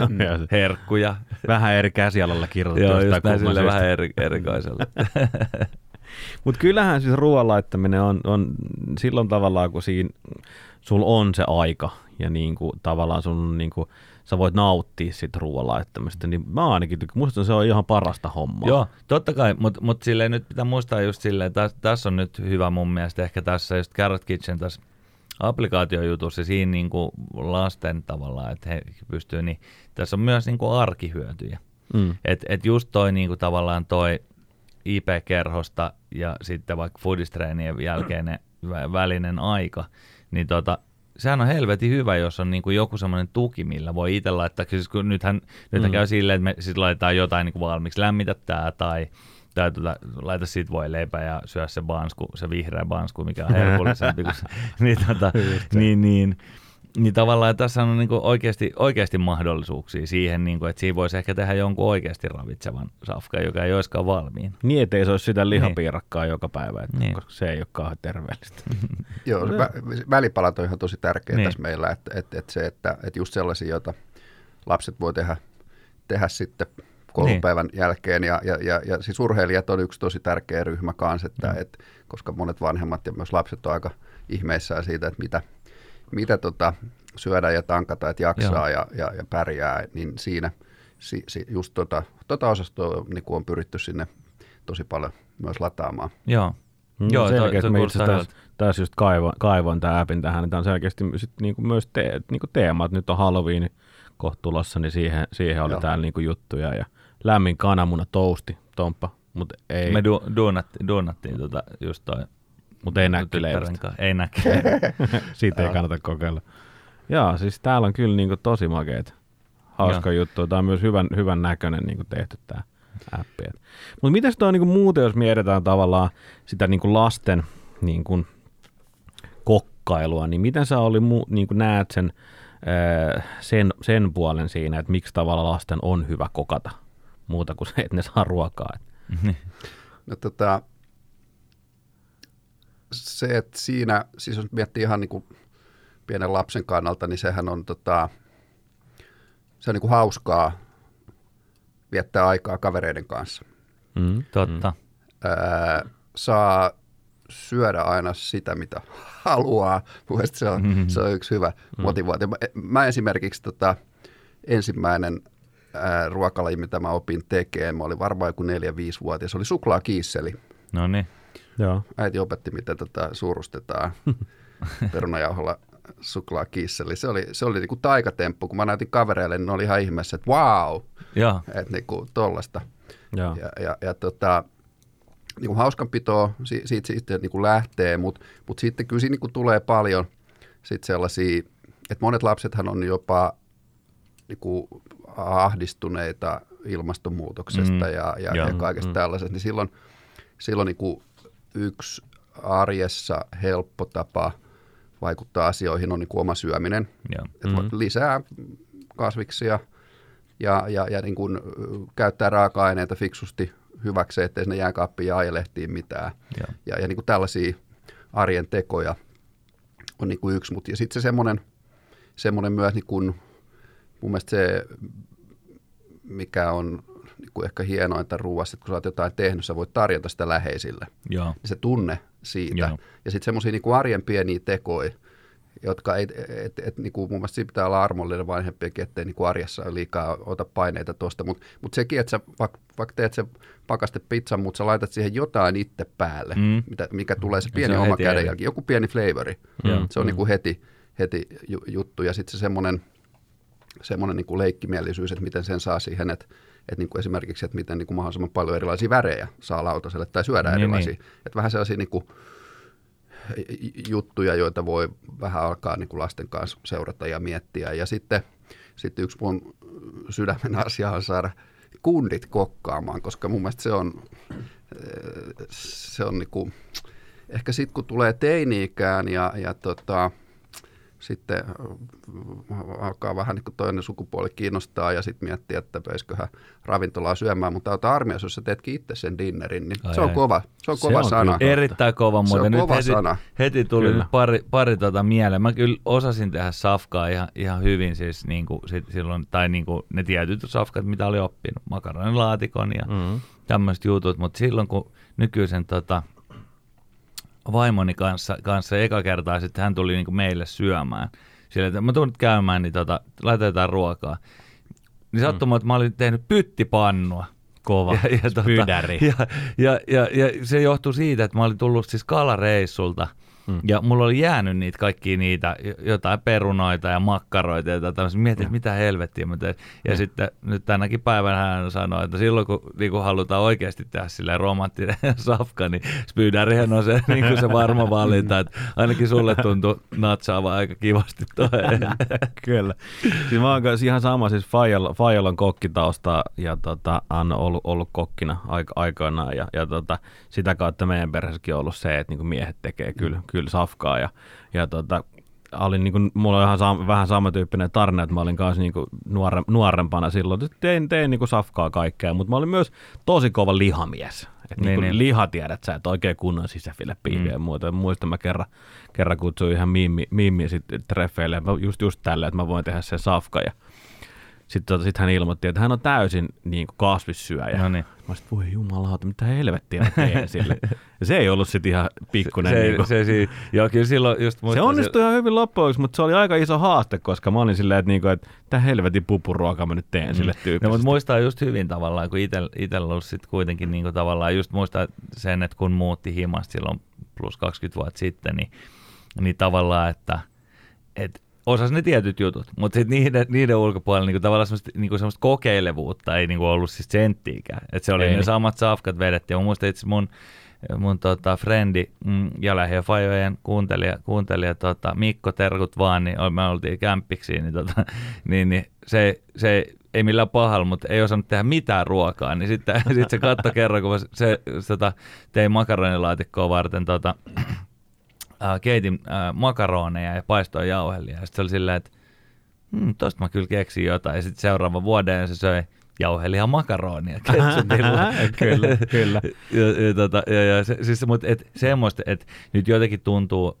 herkkuja. vähän eri käsialalla kirjoitettu. Joo, just näin vähän eri, erikoisella. Mutta kyllähän siis ruoan laittaminen on, on silloin tavallaan, kun siinä sulla on se aika ja niin kuin, tavallaan sun, niin kuin, sä voit nauttia siitä ruoan laittamista, niin mä ainakin. Musta se on ihan parasta hommaa. Joo, totta kai, mutta mut silleen nyt pitää muistaa just silleen, tässä täs on nyt hyvä mun mielestä ehkä tässä just Carrot Kitchen tässä applikaatiojutussa siinä niin kuin lasten tavallaan, että he pystyy, niin tässä on myös niin kuin arkihyötyjä. Mm. Et, et just toi niin kuin tavallaan toi IP-kerhosta ja sitten vaikka foodistreenien jälkeinen vä- välinen aika, niin tota, sehän on helvetin hyvä, jos on niin kuin joku semmoinen tuki, millä voi itse laittaa. Siis kun nythän, nythän Mm. käy silleen, että me sit laitetaan jotain niin kuin valmiiksi, lämmitä tai tai tuota, laita siitä voi leipä ja syö se bansku, se vihreä bansku, mikä on herkullisempi kuin se. niin, tota, niin, niin, niin tavallaan tässä on niin oikeasti, oikeasti mahdollisuuksia siihen, niin kuin, että siinä voisi ehkä tehdä jonkun oikeasti ravitsevan safkan, joka ei olisikaan valmiin. Niin, ettei se olisi sitä lihapiirakkaa joka päivä, että, Niin. koska se ei ole kauhean terveellistä. joo, se vä- välipalat on ihan tosi tärkeä Niin. tässä meillä, että, että, että se, että, että just sellaisia, joita lapset voi tehdä, tehdä sitten koulupäivän niin. jälkeen. Ja, ja, ja, ja siis urheilijat on yksi tosi tärkeä ryhmä kanssa, että, mm. että, koska monet vanhemmat ja myös lapset on aika ihmeissään siitä, että mitä, mitä tota, syödä ja tankata, että jaksaa ja, ja, ja pärjää, niin siinä si, si, just tota, tota osastoa niin kuin on pyritty sinne tosi paljon myös lataamaan. Joo. Mm, Joo, selkeästi toi me kuulostaa itse tässä, tässä just kaivoin, kaivoin tämän appin tähän, niin tämä on selkeästi sit niinku myös te, niinku teema, että nyt on Halloween kohta tulossa, niin siihen, siihen oli Joo. täällä niinku juttuja ja lämmin kananmuna tousti, Tomppa, mutta ei. Me du, duunatti, duunattiin tota, just toi Mutta ei kanssa. Ei näkki. Siitä ei kannata kokeilla. Joo, siis täällä on kyllä niinku tosi makeet. Hauska juttu. Tämä on myös hyvän, hyvän näköinen niinku tehty tämä appi. Mutta miten se on niinku muuten, jos mietitään tavallaan sitä niinku lasten niinku kokkailua, niin miten sä oli, mu, niinku näet sen, ää, sen, sen puolen siinä, että miksi tavallaan lasten on hyvä kokata muuta kuin se, että ne saa ruokaa. No, tota, se, että siinä, siis jos miettii ihan niin kuin pienen lapsen kannalta, niin sehän on, tota, se on niin kuin hauskaa viettää aikaa kavereiden kanssa. Mm. Totta. Ää, saa syödä aina sitä, mitä haluaa. Mielestäni se on, mm-hmm. se on yksi hyvä motivaatio. Mä, mä esimerkiksi tota, ensimmäinen ää, ruokalaji, mitä mä opin tekemään, mä olin varmaan joku 4-5-vuotias, se oli suklaakiisseli. No niin. Joo. Äiti opetti, miten tätä suurustetaan perunajauholla suklaakiisseli. Se oli, se oli niinku taikatemppu. Kun mä näytin kavereille, niin ne oli ihan ihmeessä, että wow, että niinku tollasta. Joo. Ja, ja, ja tota, niin kuin hauskanpitoa si- siitä, siitä niin kuin lähtee, mutta mut sitten kyllä siinä niin kuin tulee paljon sit sellaisia, että monet lapsethan on jopa niin kuin ahdistuneita ilmastonmuutoksesta Mm. ja, ja, Joo. ja kaikesta Mm. tällaisesta, niin silloin, silloin niin kuin yksi arjessa helppo tapa vaikuttaa asioihin on niin kuin oma syöminen. Että mm-hmm. lisää kasviksia ja, ja, ja niin kuin, käyttää raaka-aineita fiksusti hyväksi, ettei sinne jääkaappiin ja ajelehtiin mitään. Joo. Ja, ja niin kuin tällaisia arjen tekoja on niin kuin yksi. Mut, ja sitten se semmoinen, semmoinen myös, niin kuin, mun mielestä se, mikä on niin kuin ehkä hienointa ruuassa, että kun sä oot jotain tehnyt, sä voit tarjota sitä läheisille. Joo. Niin se tunne siitä. Joo. Ja sitten semmoisia niin arjen pieniä tekoja, jotka ei, et, et, niin kuin mun mielestä siinä pitää olla armollinen vanhempienkin, ettei niin kuin arjessa liikaa ota paineita tuosta. Mutta mut sekin, että sä vaikka vaik teet se pakaste pizzan, mutta sä laitat siihen jotain itse päälle, Mm. mm. mitä, mikä tulee se se pieni on oma kädenjälki, joku pieni flavori. Joo. Se on niin kuin heti, heti ju- juttu. Ja sitten se semmoinen, semmoinen niin kuin leikkimielisyys, että miten sen saa siihen, että että niin kuin esimerkiksi, että miten niin kuin mahdollisimman paljon erilaisia värejä saa lautaselle tai syödä Niin, erilaisia. niin. Että vähän sellaisia niin kuin juttuja, joita voi vähän alkaa niin kuin lasten kanssa seurata ja miettiä. Ja sitten, sitten yksi mun sydämen asia on saada kundit kokkaamaan, koska mun mielestä se on, se on niin kuin, ehkä sitten kun tulee teini-ikään ja, ja tota, sitten äh, alkaa vähän niin kuin toinen sukupuoli kiinnostaa ja sitten miettiä, että pöisiköhän ravintolaa syömään, mutta ota armias, jos sä teetkin itse sen dinnerin, niin Ai se on ai. kova, se on Se kova on sana. kyllä Erittäin kova Se on. Nyt kova heti, sana. heti tuli Kyllä. nyt pari, pari tota mieleen. Mä kyllä osasin tehdä safkaa ihan, ihan hyvin siis niin kuin sit silloin, tai niin kuin ne tietyt safkat, mitä oli oppinut, makaronilaatikon ja Mm. tämmöiset jutut, mutta silloin kun nykyisen tota, vaimoni kanssa, kanssa eka kertaa sitten hän tuli niinku meille syömään, sillä että mä tuun nyt käymään, niin tota, laitetaan ruokaa. Niin sattumaa, että mä olin tehnyt pyttipannua. Kova. Ja, ja, tota, ja, ja, ja, ja, se johtui siitä, että mä olin tullut siis kalareissulta Mm. ja mulla oli jäänyt niitä kaikki niitä, jotain perunoita ja makkaroita ja tämmöisiä. Mietin, että mitä helvettiä mä teen. Ja Mm. sitten nyt tänäkin päivänä hän sanoi, että silloin kun niin kun halutaan oikeasti tehdä silleen romanttinen safka, niin spydärihän on se, niin kuin se varma valinta. Että ainakin sulle tuntuu natsaava aika kivasti toi. Kyllä. Siis mä oon ihan sama, siis Fajalla on kokkitausta ja tota, on ollut, ollut kokkina aika, aikoinaan ja, ja tota, sitä kautta meidän perheessäkin on ollut se, että niinku miehet tekee kyllä, kyllä safkaa ja, ja tota, olin niinku, mulla on ihan sam, vähän samantyyppinen tarina, että mä olin kanssa niinku nuore, nuorempana silloin, tein, tein niinku safkaa kaikkea, mutta mä olin myös tosi kova lihamies. Et Niin, niinku niin. liha tiedät sä, että oikein kunnon sisäfille piiviä Mm. ja muuta. Muistan mä kerran, kerran kutsuin ihan miimmi, miimmi sitten treffeille, Mä just, just tälle, että mä voin tehdä sen safka ja sitten tota, sit hän ilmoitti, että hän on täysin niin kuin kasvissyöjä. No niin. Mä sit, voi jumalauta, mitä helvettiä mä teen sille. Ja se ei ollut sitten ihan pikkuinen. se, niin kuin, se, se, joo, kyllä silloin just se onnistui ihan hyvin loppujen lopuksi, mutta se oli aika iso haaste, koska mä olin silleen, että, niinku, että tämä helvetin pupuruoka mä nyt teen sille No, tyyppisesti. mutta muistaa just hyvin tavallaan, kun itsellä ollut sit kuitenkin niin tavallaan, just muistaa sen, että kun muutti himasta silloin plus 20 vuotta sitten, niin, niin tavallaan, että, että osasi ne tietyt jutut, mutta sitten niiden, niiden ulkopuolella niin tavallaan semmoista, niin semmoista kokeilevuutta ei niin ollut siis senttiikään. Että se oli Ei ne niin. samat safkat vedettiin. Mä muistan itse mun mun tota, frendi mm, ja lähiöfajojen kuuntelija, kuuntelija tota, Mikko Terkut vaan, niin me oltiin kämppiksi, niin, tota, niin, niin se, se ei millään pahalla, mutta ei osannut tehdä mitään ruokaa, niin sitten sit se katto kerran, kun mä se, se, tota, tein makaronilaatikkoa varten tota, äh, keitin äh, makaroneja ja paistoin jauhelia. Ja sitten se oli silleen, että hmm, tosta mä kyllä keksin jotain. Ja sitten seuraavan vuoden se söi jauhelia makaronia ketsupilla. kyllä, kyllä. ja, ja, tota, ja, ja se, siis, mutta et, semmoista, että nyt jotenkin tuntuu,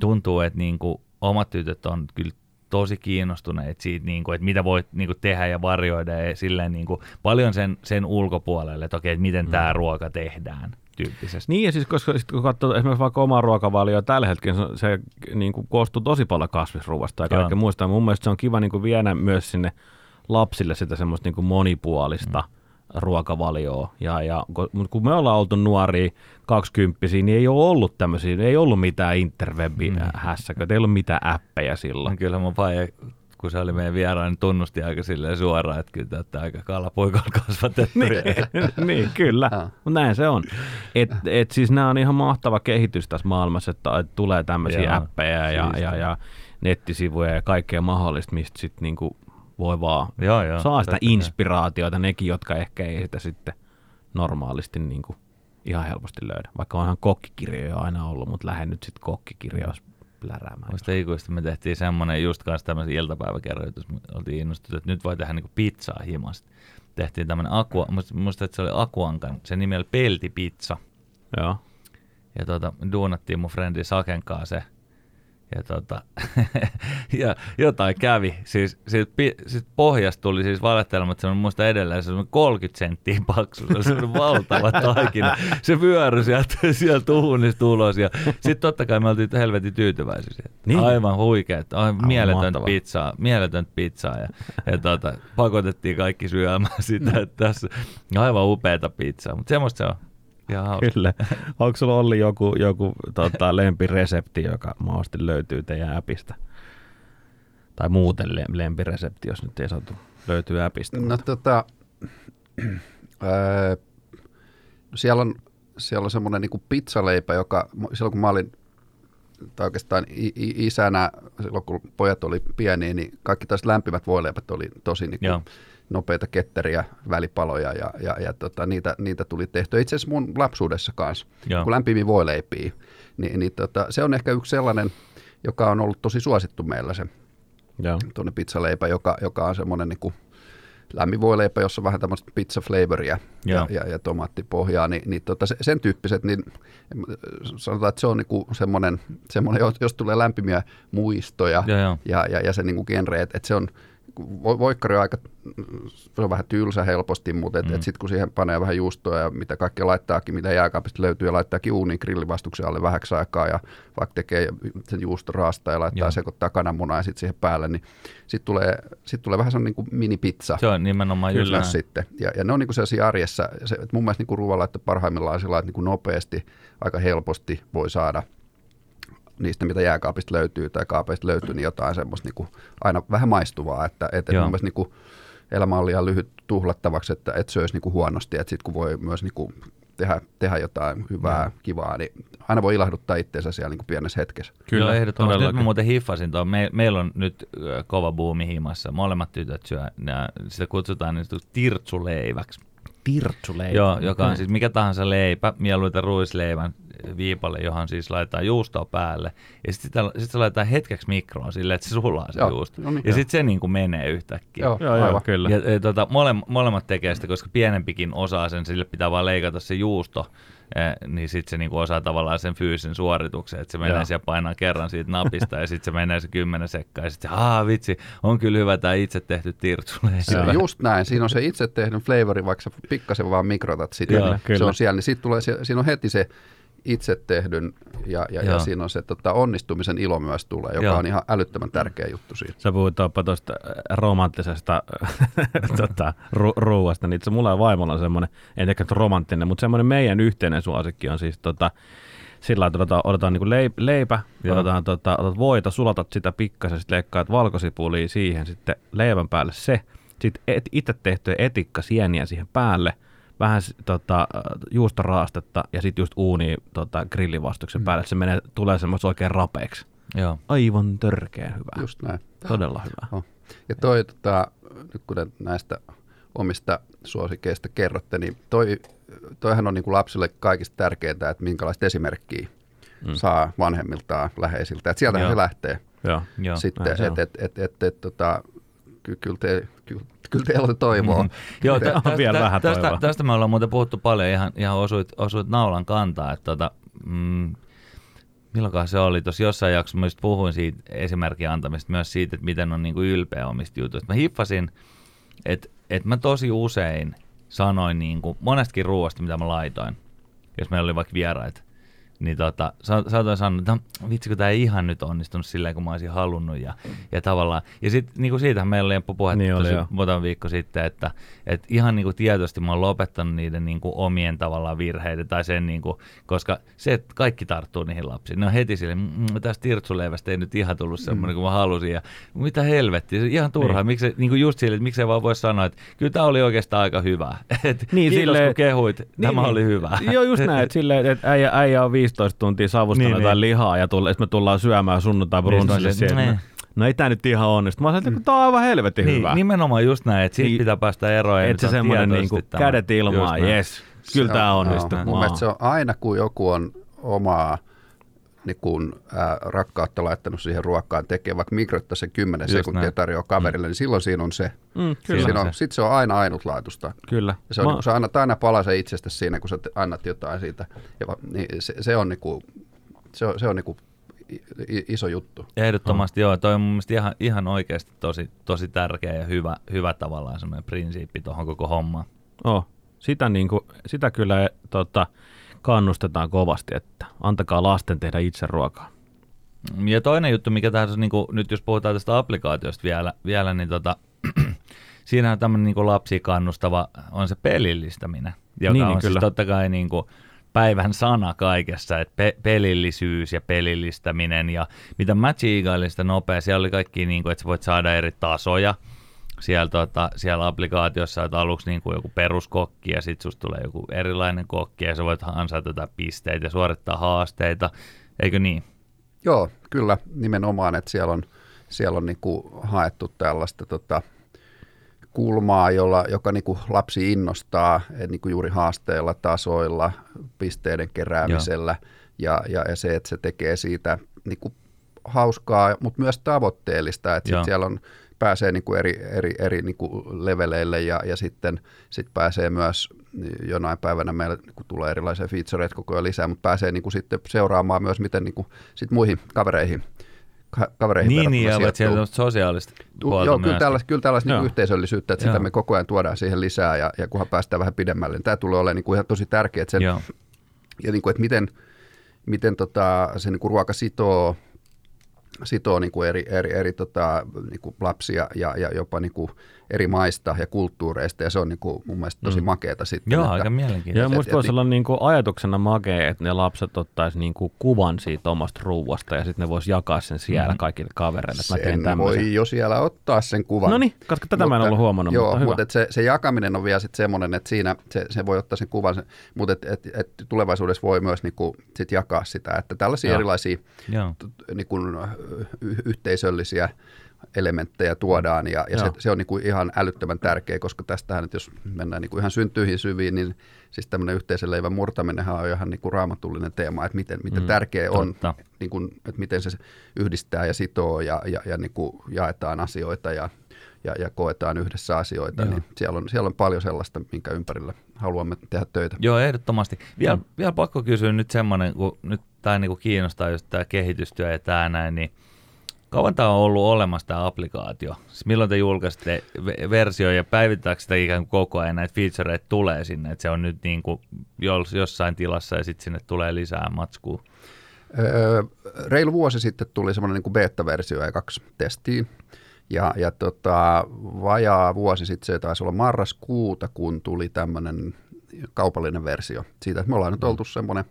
tuntuu että niinku, omat tytöt on kyllä tosi kiinnostuneet siitä, niin kuin, että mitä voit niin kuin, tehdä ja varjoida ja silleen niin kuin, paljon sen, sen ulkopuolelle, että okei, että miten mm. tämä ruoka tehdään tyyppisesti. Niin ja siis koska sit kun katsoo esimerkiksi vaikka omaa ruokavalioa tällä hetkellä, se, se niin kuin koostuu tosi paljon kasvisruuasta ja kaikkea muista. Mun mielestä se on kiva niin kuin viedä myös sinne lapsille sitä semmoista niin kuin monipuolista mm. ruokavalioa. Ja, ja, mutta kun me ollaan oltu nuoria kaksikymppisiä, niin ei ole ollut tämmöisiä, ei ollut mitään interweb-hässäköitä, ei ollut mitään appeja silloin. Kyllä mun faija kun se oli meidän vieraan, niin tunnusti aika silleen suoraan, että kyllä tätä aika kalapoikalla kasvatettu. niin, niin, kyllä, mutta näin se on. Et, et siis nämä on ihan mahtava kehitys tässä maailmassa, että, tulee tämmöisiä appeja ja, ja, ja nettisivuja ja kaikkea mahdollista, mistä sitten niinku voi vaan joo, joo, saa sitä inspiraatiota, nekin, jotka ehkä ei sitä sitten normaalisti niinku ihan helposti löydä. Vaikka onhan kokkikirjoja aina ollut, mutta lähden nyt sitten kokkikirjoissa pläräämään. Muista ikuisesti me tehtiin semmoinen just kanssa tämmöisen iltapäiväkerroitus, oltiin innostuttu, että nyt voi tehdä niinku pizzaa himasta. Tehtiin tämmöinen Aqua, muista, että se oli Akuankan, se nimi oli Peltipizza. Joo. Ja tota, duunattiin mun frendi Saken kanssa se ja, tota, ja jotain kävi. Siis, siis, siis pohjasta tuli siis valettelematta, se on muista edelleen se on 30 senttiä paksu, se on valtava taikina. Se vyöry sieltä, sieltä tuhunista ulos ja sitten totta kai me oltiin helvetin tyytyväisiä. Niin. Aivan huikeet, aivan mieletöntä pizzaa, mieletöntä pizzaa ja, ja tota, pakotettiin kaikki syömään sitä, että tässä aivan upeata pizzaa, mutta semmoista se on. Ja Kyllä. Onko sulla ollut joku, joku tota, lempiresepti, joka mahdollisesti löytyy teidän appista? Tai muuten lempiresepti, jos nyt ei saatu löytyy appista. No tota, ää, siellä on, siellä on semmoinen niin pizzaleipä, joka silloin kun mä olin tai oikeastaan isänä, silloin kun pojat oli pieniä, niin kaikki taas lämpimät voileipät oli tosi niin kuin, nopeita ketteriä, välipaloja ja, ja, ja tota, niitä, niitä tuli tehtyä. Itse asiassa mun lapsuudessa kanssa, Joo. kun lämpimi voi leipii, niin, niin tota, se on ehkä yksi sellainen, joka on ollut tosi suosittu meillä se tuonne pizzaleipä, joka, joka on semmoinen niin kuin lämmin voileipä, jossa on vähän tämmöistä pizza flavoria ja, ja, ja tomaattipohjaa, niin, niin tota, sen tyyppiset, niin sanotaan, että se on niinku semmoinen, semmoinen, jos tulee lämpimiä muistoja ja, ja, ja, ja se niinku genre, että, että se on voikkari on aika, se on vähän tylsä helposti, mutta et, mm. et sitten kun siihen panee vähän juustoa ja mitä kaikkea laittaakin, mitä jääkaapista löytyy ja laittaakin uuniin grillivastuksen alle vähäksi aikaa ja vaikka tekee sen juustoraasta ja laittaa Joo. sekoittaa kananmunaa ja sitten siihen päälle, niin sitten tulee, sit tulee vähän sellainen niin minipizza. Se on nimenomaan Kyllä sitten. Ja, ja ne on niin kuin sellaisia arjessa, se, että mun mielestä niin kuin ruoanlaitto parhaimmillaan sillä että niin kuin nopeasti, aika helposti voi saada – niistä, mitä jääkaapista löytyy tai kaapeista löytyy, niin jotain semmoista niin kuin aina vähän maistuvaa, että, että mun mielestä niin kuin elämä on liian lyhyt tuhlattavaksi, että et söisi niin kuin huonosti, että sitten kun voi myös niin kuin tehdä, tehdä jotain hyvää, ja. kivaa, niin aina voi ilahduttaa itseensä siellä niin kuin pienessä hetkessä. Kyllä, Joo, ehdottomasti. Nyt mä muuten hiffasin tuon. Me, meillä on nyt kova buumi himassa. Molemmat tytöt syö, ja sitä kutsutaan niin tirtsuleiväksi. Tirtsuleipä. Joo, joka on siis mikä tahansa leipä, mieluiten ruisleivän viipalle, johon siis laitetaan juustoa päälle. Ja sitten sit se laitetaan hetkeksi mikroon silleen, että se sulaa se joo, juusto. No niin, ja sitten se niin kuin menee yhtäkkiä. Joo, joo, joo kyllä. Ja, ja tota, mole, molemmat tekee sitä, koska pienempikin osaa sen, sille pitää vaan leikata se juusto niin sitten se niinku osaa tavallaan sen fyysisen suorituksen, että se menee Joo. siellä painaa kerran siitä napista ja sitten se menee se kymmenen sekkaa ja sitten se, haa vitsi, on kyllä hyvä tämä itse tehty tirtsulle. Se on just näin, siinä on se itse tehty flavori, vaikka sä pikkasen vaan mikrotat sitä, Joo, niin se on siellä, niin sitten tulee, siinä on heti se itse tehdyn ja, ja, ja siinä on se tota, onnistumisen ilo myös tulee, joka Joo. on ihan älyttömän tärkeä juttu siitä. Sä puhuit tuosta äh, romanttisesta tota, ru- ruuasta, niin itse mulla ja vaimolla on semmoinen, en ehkä romanttinen, mutta semmoinen meidän yhteinen suosikki on siis tota, sillä että otetaan, otetaan niin leip, leipä, Joo. otetaan tota, otat voita, sulatat sitä pikkasen, sitten leikkaat valkosipulia siihen, sitten leivän päälle se, sitten et, itse tehtyä etikka sieniä siihen päälle, vähän tota, juustoraastetta ja sitten just uuni tota, grillivastuksen Mm. päälle, että se menee, tulee semmoista oikein rapeeksi. Joo. Aivan törkeän hyvä. Just näin. Todella hyvä. Oh. Ja toi, tota, nyt kun näistä omista suosikeista kerrotte, niin toi, toihan on niin kuin lapsille kaikista tärkeintä, että minkälaista esimerkkiä mm. saa vanhemmiltaan, läheisiltä. Että sieltähän Joo. se lähtee Joo. Joo. Sitten, että et, et, et, et, tota, ky, kyllä, te, kyllä, kyllä teillä on toivoa. Mhm. Joo, Te- tä, on tästä, vielä vähän tästä, toivoa. tästä me ollaan muuten puhuttu paljon, ihan, ihan osuit, osuit naulan kantaa, että tota, mm, milloinkaan se oli, tuossa jossain jaksossa mä puhuin siitä esimerkin antamista, myös siitä, että miten on niinku ylpeä omista jutuista. Mä hiffasin, että, että mä tosi usein sanoin niinku, monestakin ruoasta, mitä mä laitoin, jos meillä oli vaikka vieraita, niin tota, sa- saatoin sanoa, että no, vitsi kun tämä ei ihan nyt onnistunut silleen, kun mä olisin halunnut. Ja, ja tavallaan, ja sitten niin siitähän meillä oli puhetta Niin oli, tosi muutama viikko sitten, että, että ihan niin kuin tietoisesti mä oon lopettanut niiden niin kuin omien tavallaan virheiden, tai sen niin kuin, koska se, että kaikki tarttuu niihin lapsiin, ne on heti sille, mmm, tästä tirtsuleivästä ei nyt ihan tullut semmoinen kuin mä halusin, ja mitä helvettiä, se ihan turhaa, niin. miksi, niin kuin just sille, että miksei vaan voi sanoa, että kyllä tämä oli oikeastaan aika hyvä, Et Niin, kiitos silleen- kun kehuit, tämä niin. oli hyvä. Joo, just näin, että silleen, että äijä, äijä on 15 tuntia savustanut Niin, niin, jotain niin. lihaa ja tull, me tullaan syömään sunnuntai Niin, brunssille siihen. nee. No ei tää nyt ihan onnistu. Mä sanoin, että tää on aivan helvetin Niin, hyvä. nimenomaan just näin, että siitä Niin, pitää päästä eroon. Että se semmoinen niinku tämä. kädet ilmaan, jes, kyllä on- onnistuu. Mun mielestä se on aina, kun joku on omaa niin kun, ää, rakkautta laittanut siihen ruokaan, tekee vaikka mikrotta se 10 Just sekuntia näin. tarjoaa kaverille, niin silloin siinä on se. Mm, Kyllä. kyllä, Siinä on, se. Sitten se on aina ainutlaatuista. kyllä. Ja se on, Mä- niin, kun sä annat aina palasen itsestä siinä, kun sä annat jotain siitä. Ja, niin se, se on, niin kuin, se on, se on niin kuin i- iso juttu. Ehdottomasti joo, toi on mun mielestä ihan, ihan oikeasti tosi, tosi tärkeä ja hyvä, hyvä tavallaan semmoinen prinsiippi tuohon koko hommaan. Oh, sitä, niin kuin, sitä kyllä tota, kannustetaan kovasti, että antakaa lasten tehdä itse ruokaa. Ja toinen juttu, mikä tässä on, niin kuin, nyt jos puhutaan tästä applikaatiosta vielä, vielä niin tota, siinä on tämmöinen niin lapsi kannustava, on se pelillistäminen, joka Niin, on niin, siis kyllä. totta kai niin kuin päivän sana kaikessa, että pe- pelillisyys ja pelillistäminen ja mitä mä tsiigailin sitä nopea, siellä oli kaikki, niin kuin, että sä voit saada eri tasoja, siellä, tota, siellä applikaatiossa, että aluksi niin kuin joku peruskokki ja sitten susta tulee joku erilainen kokki ja sä voit ansaita tätä pisteitä ja suorittaa haasteita, eikö niin? Joo, kyllä nimenomaan, että siellä on, siellä on niin kuin haettu tällaista tota, kulmaa, jolla, joka niin kuin lapsi innostaa et niin kuin juuri haasteilla, tasoilla, pisteiden keräämisellä. Ja, ja, ja se, että se tekee siitä niin kuin hauskaa, mutta myös tavoitteellista, että sit siellä on pääsee niin kuin eri, eri, eri niin kuin leveleille ja, ja sitten sit pääsee myös jonain päivänä meillä niin kuin tulee erilaisia featureita koko ajan lisää, mutta pääsee niin kuin sitten seuraamaan myös, miten niin kuin sit muihin kavereihin, ka- kavereihin Niin, niin, ja olet siellä sosiaalista puolta Joo, kyllä tällaista, kyllä tällaista niin yhteisöllisyyttä, että Joo. sitä me koko ajan tuodaan siihen lisää ja, ja kunhan päästään vähän pidemmälle, niin tämä tulee olemaan niin kuin ihan tosi tärkeää, että, sen, Joo. ja niin kuin, että miten, miten tota, se niin kuin ruoka sitoo, sitoo niin kuin eri, eri, eri tota, niin kuin lapsia ja, ja jopa niin kuin eri maista ja kulttuureista ja se on niin kuin mun mielestä tosi mm. makeata sitten. Joo, että, aika Ja mielenkiintoista. musta et- voisi olla niinku ajatuksena makea, että ne lapset ottaisi niinku kuvan siitä omasta ruuasta ja sitten ne voisi jakaa sen siellä Mhm. kaikille kavereille, että mä teen sen tämmöisen. voi jo siellä ottaa sen kuvan. No niin, koska tätä mä en ollut huomannut, joo, mutta hyvä. mutta et se, se jakaminen on vielä sitten semmoinen, että siinä se, se voi ottaa sen kuvan, mutta et, et, et tulevaisuudessa voi myös niinku sit jakaa sitä, että tällaisia Joo. erilaisia Joo. t- niin kuin, y- yhteisöllisiä elementtejä tuodaan ja, ja se, Joo. se on niin kuin ihan älyttömän tärkeä, koska tästähän nyt jos mennään niin kuin ihan syntyihin syviin, niin siis tämmöinen yhteisen leivän murtaminenhan on ihan niin kuin raamatullinen teema, että miten, miten Mm, tärkeä on, totta. niin kuin, että miten se yhdistää ja sitoo ja, ja, ja niin kuin jaetaan asioita ja, ja, ja koetaan yhdessä asioita, Joo. niin siellä on, siellä on paljon sellaista, minkä ympärillä haluamme tehdä töitä. Joo, ehdottomasti. Vielä, mm. vielä pakko kysyä nyt semmoinen, kun nyt tämä niinku kiinnostaa just tämä kehitystyö ja tämä näin, niin kauan tämä on ollut olemassa tämä applikaatio? Siis milloin te julkaisitte ve- versio ja päivittääkö sitä ikään kuin koko ajan näitä featureita tulee sinne, että se on nyt niin kuin jos- jossain tilassa ja sitten sinne tulee lisää matskua? Öö, reilu vuosi sitten tuli semmoinen niin beta-versio ja kaksi testiin. Ja, ja tota, vajaa vuosi sitten, se taisi olla marraskuuta, kun tuli tämmöinen kaupallinen versio. Siitä, että me ollaan nyt oltu semmoinen,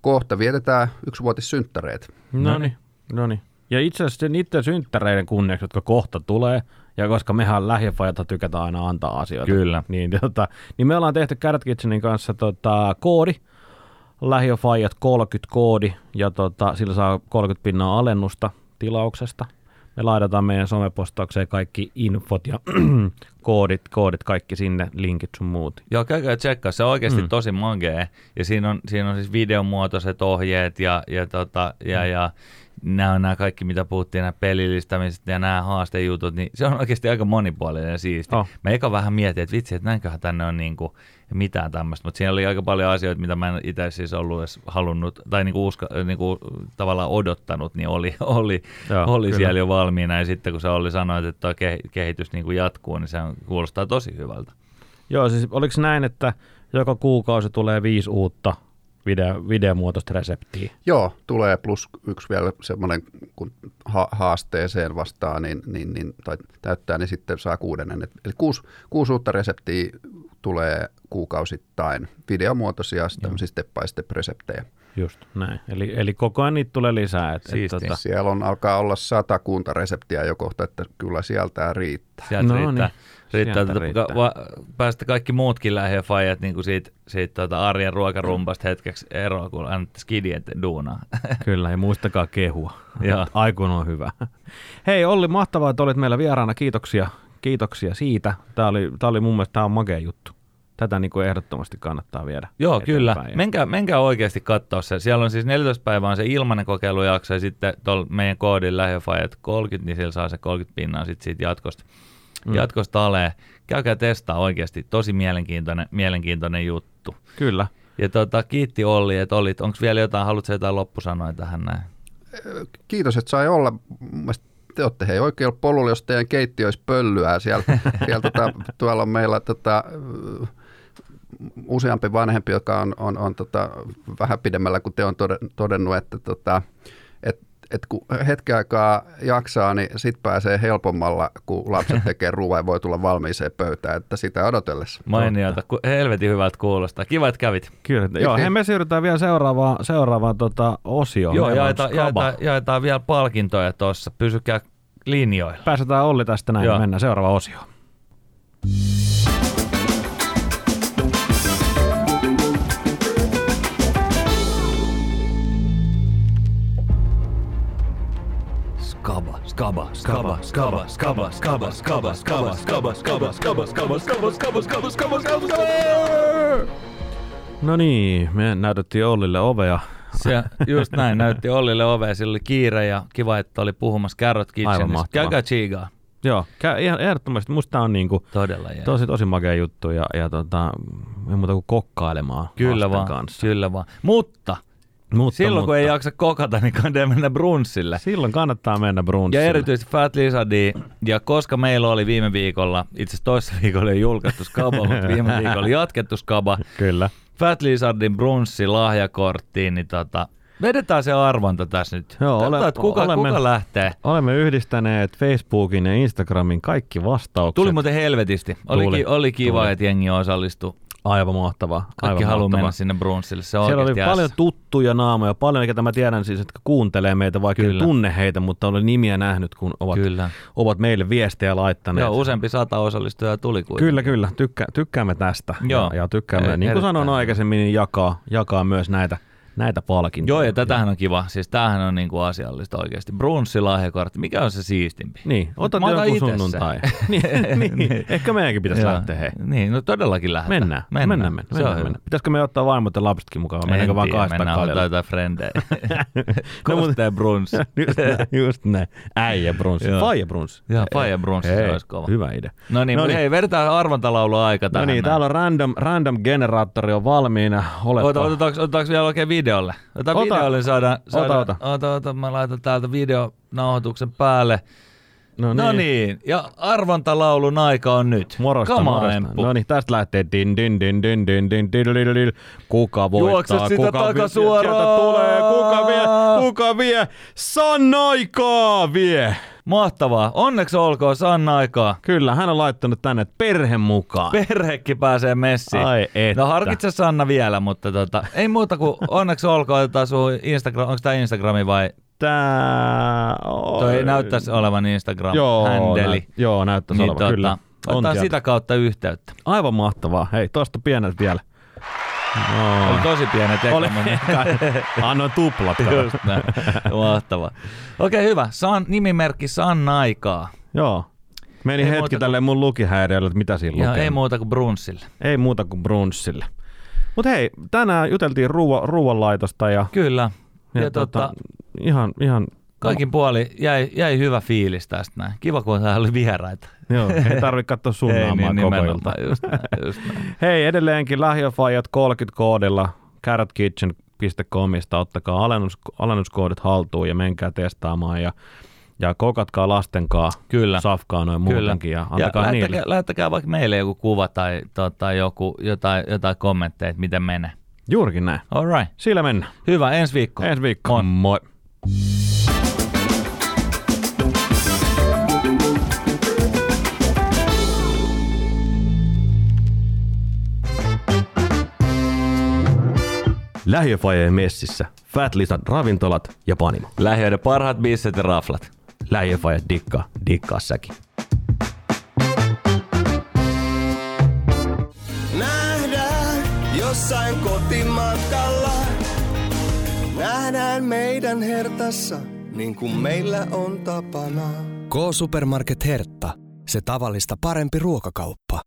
kohta vietetään yksivuotissynttäreet. No niin, no niin. Ja itse asiassa niiden synttäreiden kunniaksi, jotka kohta tulee, ja koska mehän lähiöfajata tykätään aina antaa asioita, Kyllä. niin, tota, niin me ollaan tehty Carrot Kitchenin kanssa tota, koodi, lähiöfajat 30 koodi, ja tota, sillä saa 30 pinnaa alennusta tilauksesta. Me laitetaan meidän somepostaukseen kaikki infot ja koodit, koodit, kaikki sinne, linkit sun muut. Joo, käykää tsekkaa. Se on oikeasti mm. tosi magee. Ja siinä on, siinä on siis videomuotoiset ohjeet ja, ja, tota, ja, Mm. ja nämä on nämä kaikki, mitä puhuttiin, nämä pelillistämiset ja nämä haastejutut, niin se on oikeasti aika monipuolinen ja siisti. Oh. Mä eka vähän mietin, että vitsi, että näinköhän tänne on niinku mitään tämmöistä, mutta siinä oli aika paljon asioita, mitä mä en itse siis ollut edes halunnut, tai niinku uska, niinku tavallaan odottanut, niin oli, oli, Joo, oli kyllä. siellä jo valmiina. Ja sitten kun se oli sanoit, että tuo ke- kehitys niinku jatkuu, niin se on, kuulostaa tosi hyvältä. Joo, siis oliko näin, että joka kuukausi tulee viisi uutta video, videomuotoista reseptiä? Joo, tulee plus yksi vielä semmoinen, kun ha- haasteeseen vastaa, niin, niin, niin, tai täyttää, niin sitten saa kuudennen. Eli kuusi, kuusi uutta reseptiä tulee kuukausittain, videomuotoisia, tämmöisiä step by step reseptejä. Just näin. Eli, eli koko ajan niitä tulee lisää. Et, et, tota, Siellä on, alkaa olla sata kunta reseptiä jo kohta, että kyllä sieltä riittää. Sieltä No riittää. niin, riittää, tota, riittää. Va, päästä kaikki muutkin lähiöfajat niin siitä, siitä tota arjen ruokarumpasta hetkeksi eroon, kun annatte skidien duunaa. Kyllä, ja muistakaa kehua. Aikun on hyvä. Hei Olli, mahtavaa, että olit meillä vieraana. Kiitoksia, kiitoksia siitä. Tämä oli, tämä oli mun mielestä tämä on makea juttu. Tätä niin kuin ehdottomasti kannattaa viedä. Joo, eteenpäin. kyllä. Ja- Menkää, menkää oikeasti katsoa se. Siellä on siis 14 päivää on se ilmainen kokeilujakso ja sitten tuolla meidän koodin lähiöfajat 30, niin siellä saa se 30 pinnaa sitten siitä jatkosta. Mm. Jatkosta alee. Käykää testaa oikeasti. Tosi mielenkiintoinen, mielenkiintoinen juttu. Kyllä. Ja tota, kiitti Olli, että olit. Onko vielä jotain, haluatko jotain loppusanoja tähän näin? Kiitos, että sai olla. Te olette hei oikealla polulla, jos teidän keittiö olisi pölyä. Siellä, siellä tota, tuolla on meillä tota, useampi vanhempi, joka on, on, on tota, vähän pidemmällä kuin te on toden- todennut, että tota, et, kun hetken aikaa jaksaa, niin sit pääsee helpommalla, kun lapset tekee ruoan ja voi tulla valmiiseen pöytään, että sitä odotellessa. Mainiota. Ku- Helvetin hyvältä kuulostaa. Kiva, että kävit. Kyllä. Joo, hei, me siirrytään vielä seuraavaan, seuraavaan tota, osioon. Joo, jaetaan, jaetaan, jaetaan vielä palkintoja tuossa. Pysykää linjoilla. Pääsetään Olli tästä näin Joo. ja mennään seuraavaan osioon. Skaba, skaba, skaba, skaba, skaba, skaba, skaba, skaba, skaba, skaba, skaba, skaba, skaba, skaba, skaba, skaba, skaba, skaba. No niin, me näytettiin Ollille ovea. Se just näin, näytti Ollille ovea, sillä oli kiire ja kiva, että oli puhumassa Carrot Kitchenistä. mahtavaa. Käykää chigaa. Joo, käy, ihan ehdottomasti. Musta tää on niinku Todella tosi, tosi makea juttu ja, ja tota, ei muuta kuin kokkailemaan Kyllä vaan, kanssa. kyllä vaan. Mutta, Mutta, silloin kun mutta, ei jaksa kokata, niin kannattaa mennä brunssille. Silloin kannattaa mennä brunssille. Ja erityisesti Fat Lizardi, ja koska meillä oli viime viikolla, itse asiassa toissa viikolla ei julkaistu skaba, mutta viime viikolla jatkettu skaba, Kyllä. Fat Lizardin brunssi lahjakorttiin, niin tota, vedetään se arvonta tässä nyt. Joo, Katsotaan, ole- että kuka, olemme- kuka lähtee. Olemme yhdistäneet Facebookin ja Instagramin kaikki vastaukset. Tuli muuten helvetisti. Oli, Tuli, oli kiva, tuli. että jengi osallistui. Aivan mahtavaa. Kaikki aivan haluaa mahtavaa. mennä sinne brunssille. Se Siellä oli oikeasti paljon ässä. tuttuja naamoja, paljon, ketä mä tiedän siis, että kuuntelee meitä, vaikka en Kyllä. tunne heitä, mutta olen nimiä nähnyt, kun ovat, Kyllä. ovat meille viestejä laittaneet. Joo, useampi sata osallistujaa tuli kuitenkin. Kyllä, kyllä. Tykkä, tykkäämme tästä. Joo. Ja, ja tykkäämme, E- niin kuin sanoin aikaisemmin, niin jakaa, jakaa myös näitä, näitä palkintoja. Joo, ja tätähän on kiva. Siis tämähän on niinku asiallista oikeasti. Brunssilahjakortti, mikä on se siistimpi? Niin, otat sen. sunnuntai. niin, niin, ehkä meidänkin pitäisi Joo. lähteä, hei. Niin, no todellakin lähdetään. Mennään, mennään, mennään. mennään, mennään, hyvä. mennään. Pitäisikö me ottaa vaimot ja lapsetkin mukaan, vai mennäänkö En vaan kahdesta mennään kaljalla? jotain frendejä. No, mutta- brunssi. just, näin, just näin. Äijä brunssi. Faija brunssi. Joo, faija brunssi, se olisi kova. Hyvä idea. No niin, No mutta niin. hei, vedetään arvontalaulu aika No tähän. niin, täällä on random, random generaattori on valmiina. Otetaanko, otetaanko vielä oikein videolle? Ota, Ota. videolle, saadaan, saadaan ota. ota, ota, mä laitan täältä videonauhoituksen päälle. No No niin, ja arvontalaulun aika on nyt. Morosta, Come morosta. No niin, tästä lähtee din din din din din din din din din Kuka voittaa? Juokse sitä kuka takasuoraan. Tulee, kuka vie, kuka vie? Sanaikaa vie! Mahtavaa. Onneksi olkoon Sanna aikaa. Kyllä, hän on laittanut tänne perhe mukaan. Perhekin pääsee messiin. Ai että. No harkitse Sanna vielä, mutta tota, ei muuta kuin onneksi olkoon, otetaan sun Instagram, onko tämä Instagrami vai näyttää... Toi näyttäisi olevan Instagram-händeli. nä- joo, näyttäisi Niin olevan, tota, kyllä. On otetaan sieltä. sitä kautta yhteyttä. Aivan mahtavaa. Hei, tuosta pienet vielä. No. Oli tosi pienet eka, Oli, annoin tuplat. kato. Just näin. Mahtavaa. Okei, hyvä. Saan nimimerkki Sanna aikaa. Joo. Meni Ei hetki kuin- tälleen mun lukihäiriölle, että mitä siinä lukee. ei muuta kuin brunssille. ei muuta kuin brunssille. Mutta hei, tänään juteltiin ruo- ruoanlaitosta ja, Kyllä. Ja, ja tota, tota, ihan, ihan kaikin puoli jäi, jäi hyvä fiilis tästä näin. Kiva, kun täällä oli vieraita. Joo, ei tarvitse katsoa sun ei, naamaa niin, koko ilta. just näin, just näin. Hei, edelleenkin lähiöfajat 30 koodilla carrotkitchen.comista ottakaa alennus, alennuskoodit haltuun ja menkää testaamaan ja, ja kokatkaa lastenkaa, Kyllä. safkaa noin Kyllä. muutenkin ja Ja antakaa lähettäkää, niille. lähettäkää vaikka meille joku kuva tai tota, joku, jotain, jotain kommentteja, että miten menee. Juurikin näin. All right. Sillä mennään. Hyvä, ensi viikko. Ensi viikko. On. Moi. Lähiöfajeen messissä. Fat Lisan ravintolat ja panimo. Lähiöiden parhaat bisset ja raflat. Lähiöfajat dikkaa, dikkaa säkin. Nähdään jossain kotimatkalla. Nähdään meidän hertassa, niin kuin meillä on tapana. K-Supermarket Hertta. Se tavallista parempi ruokakauppa.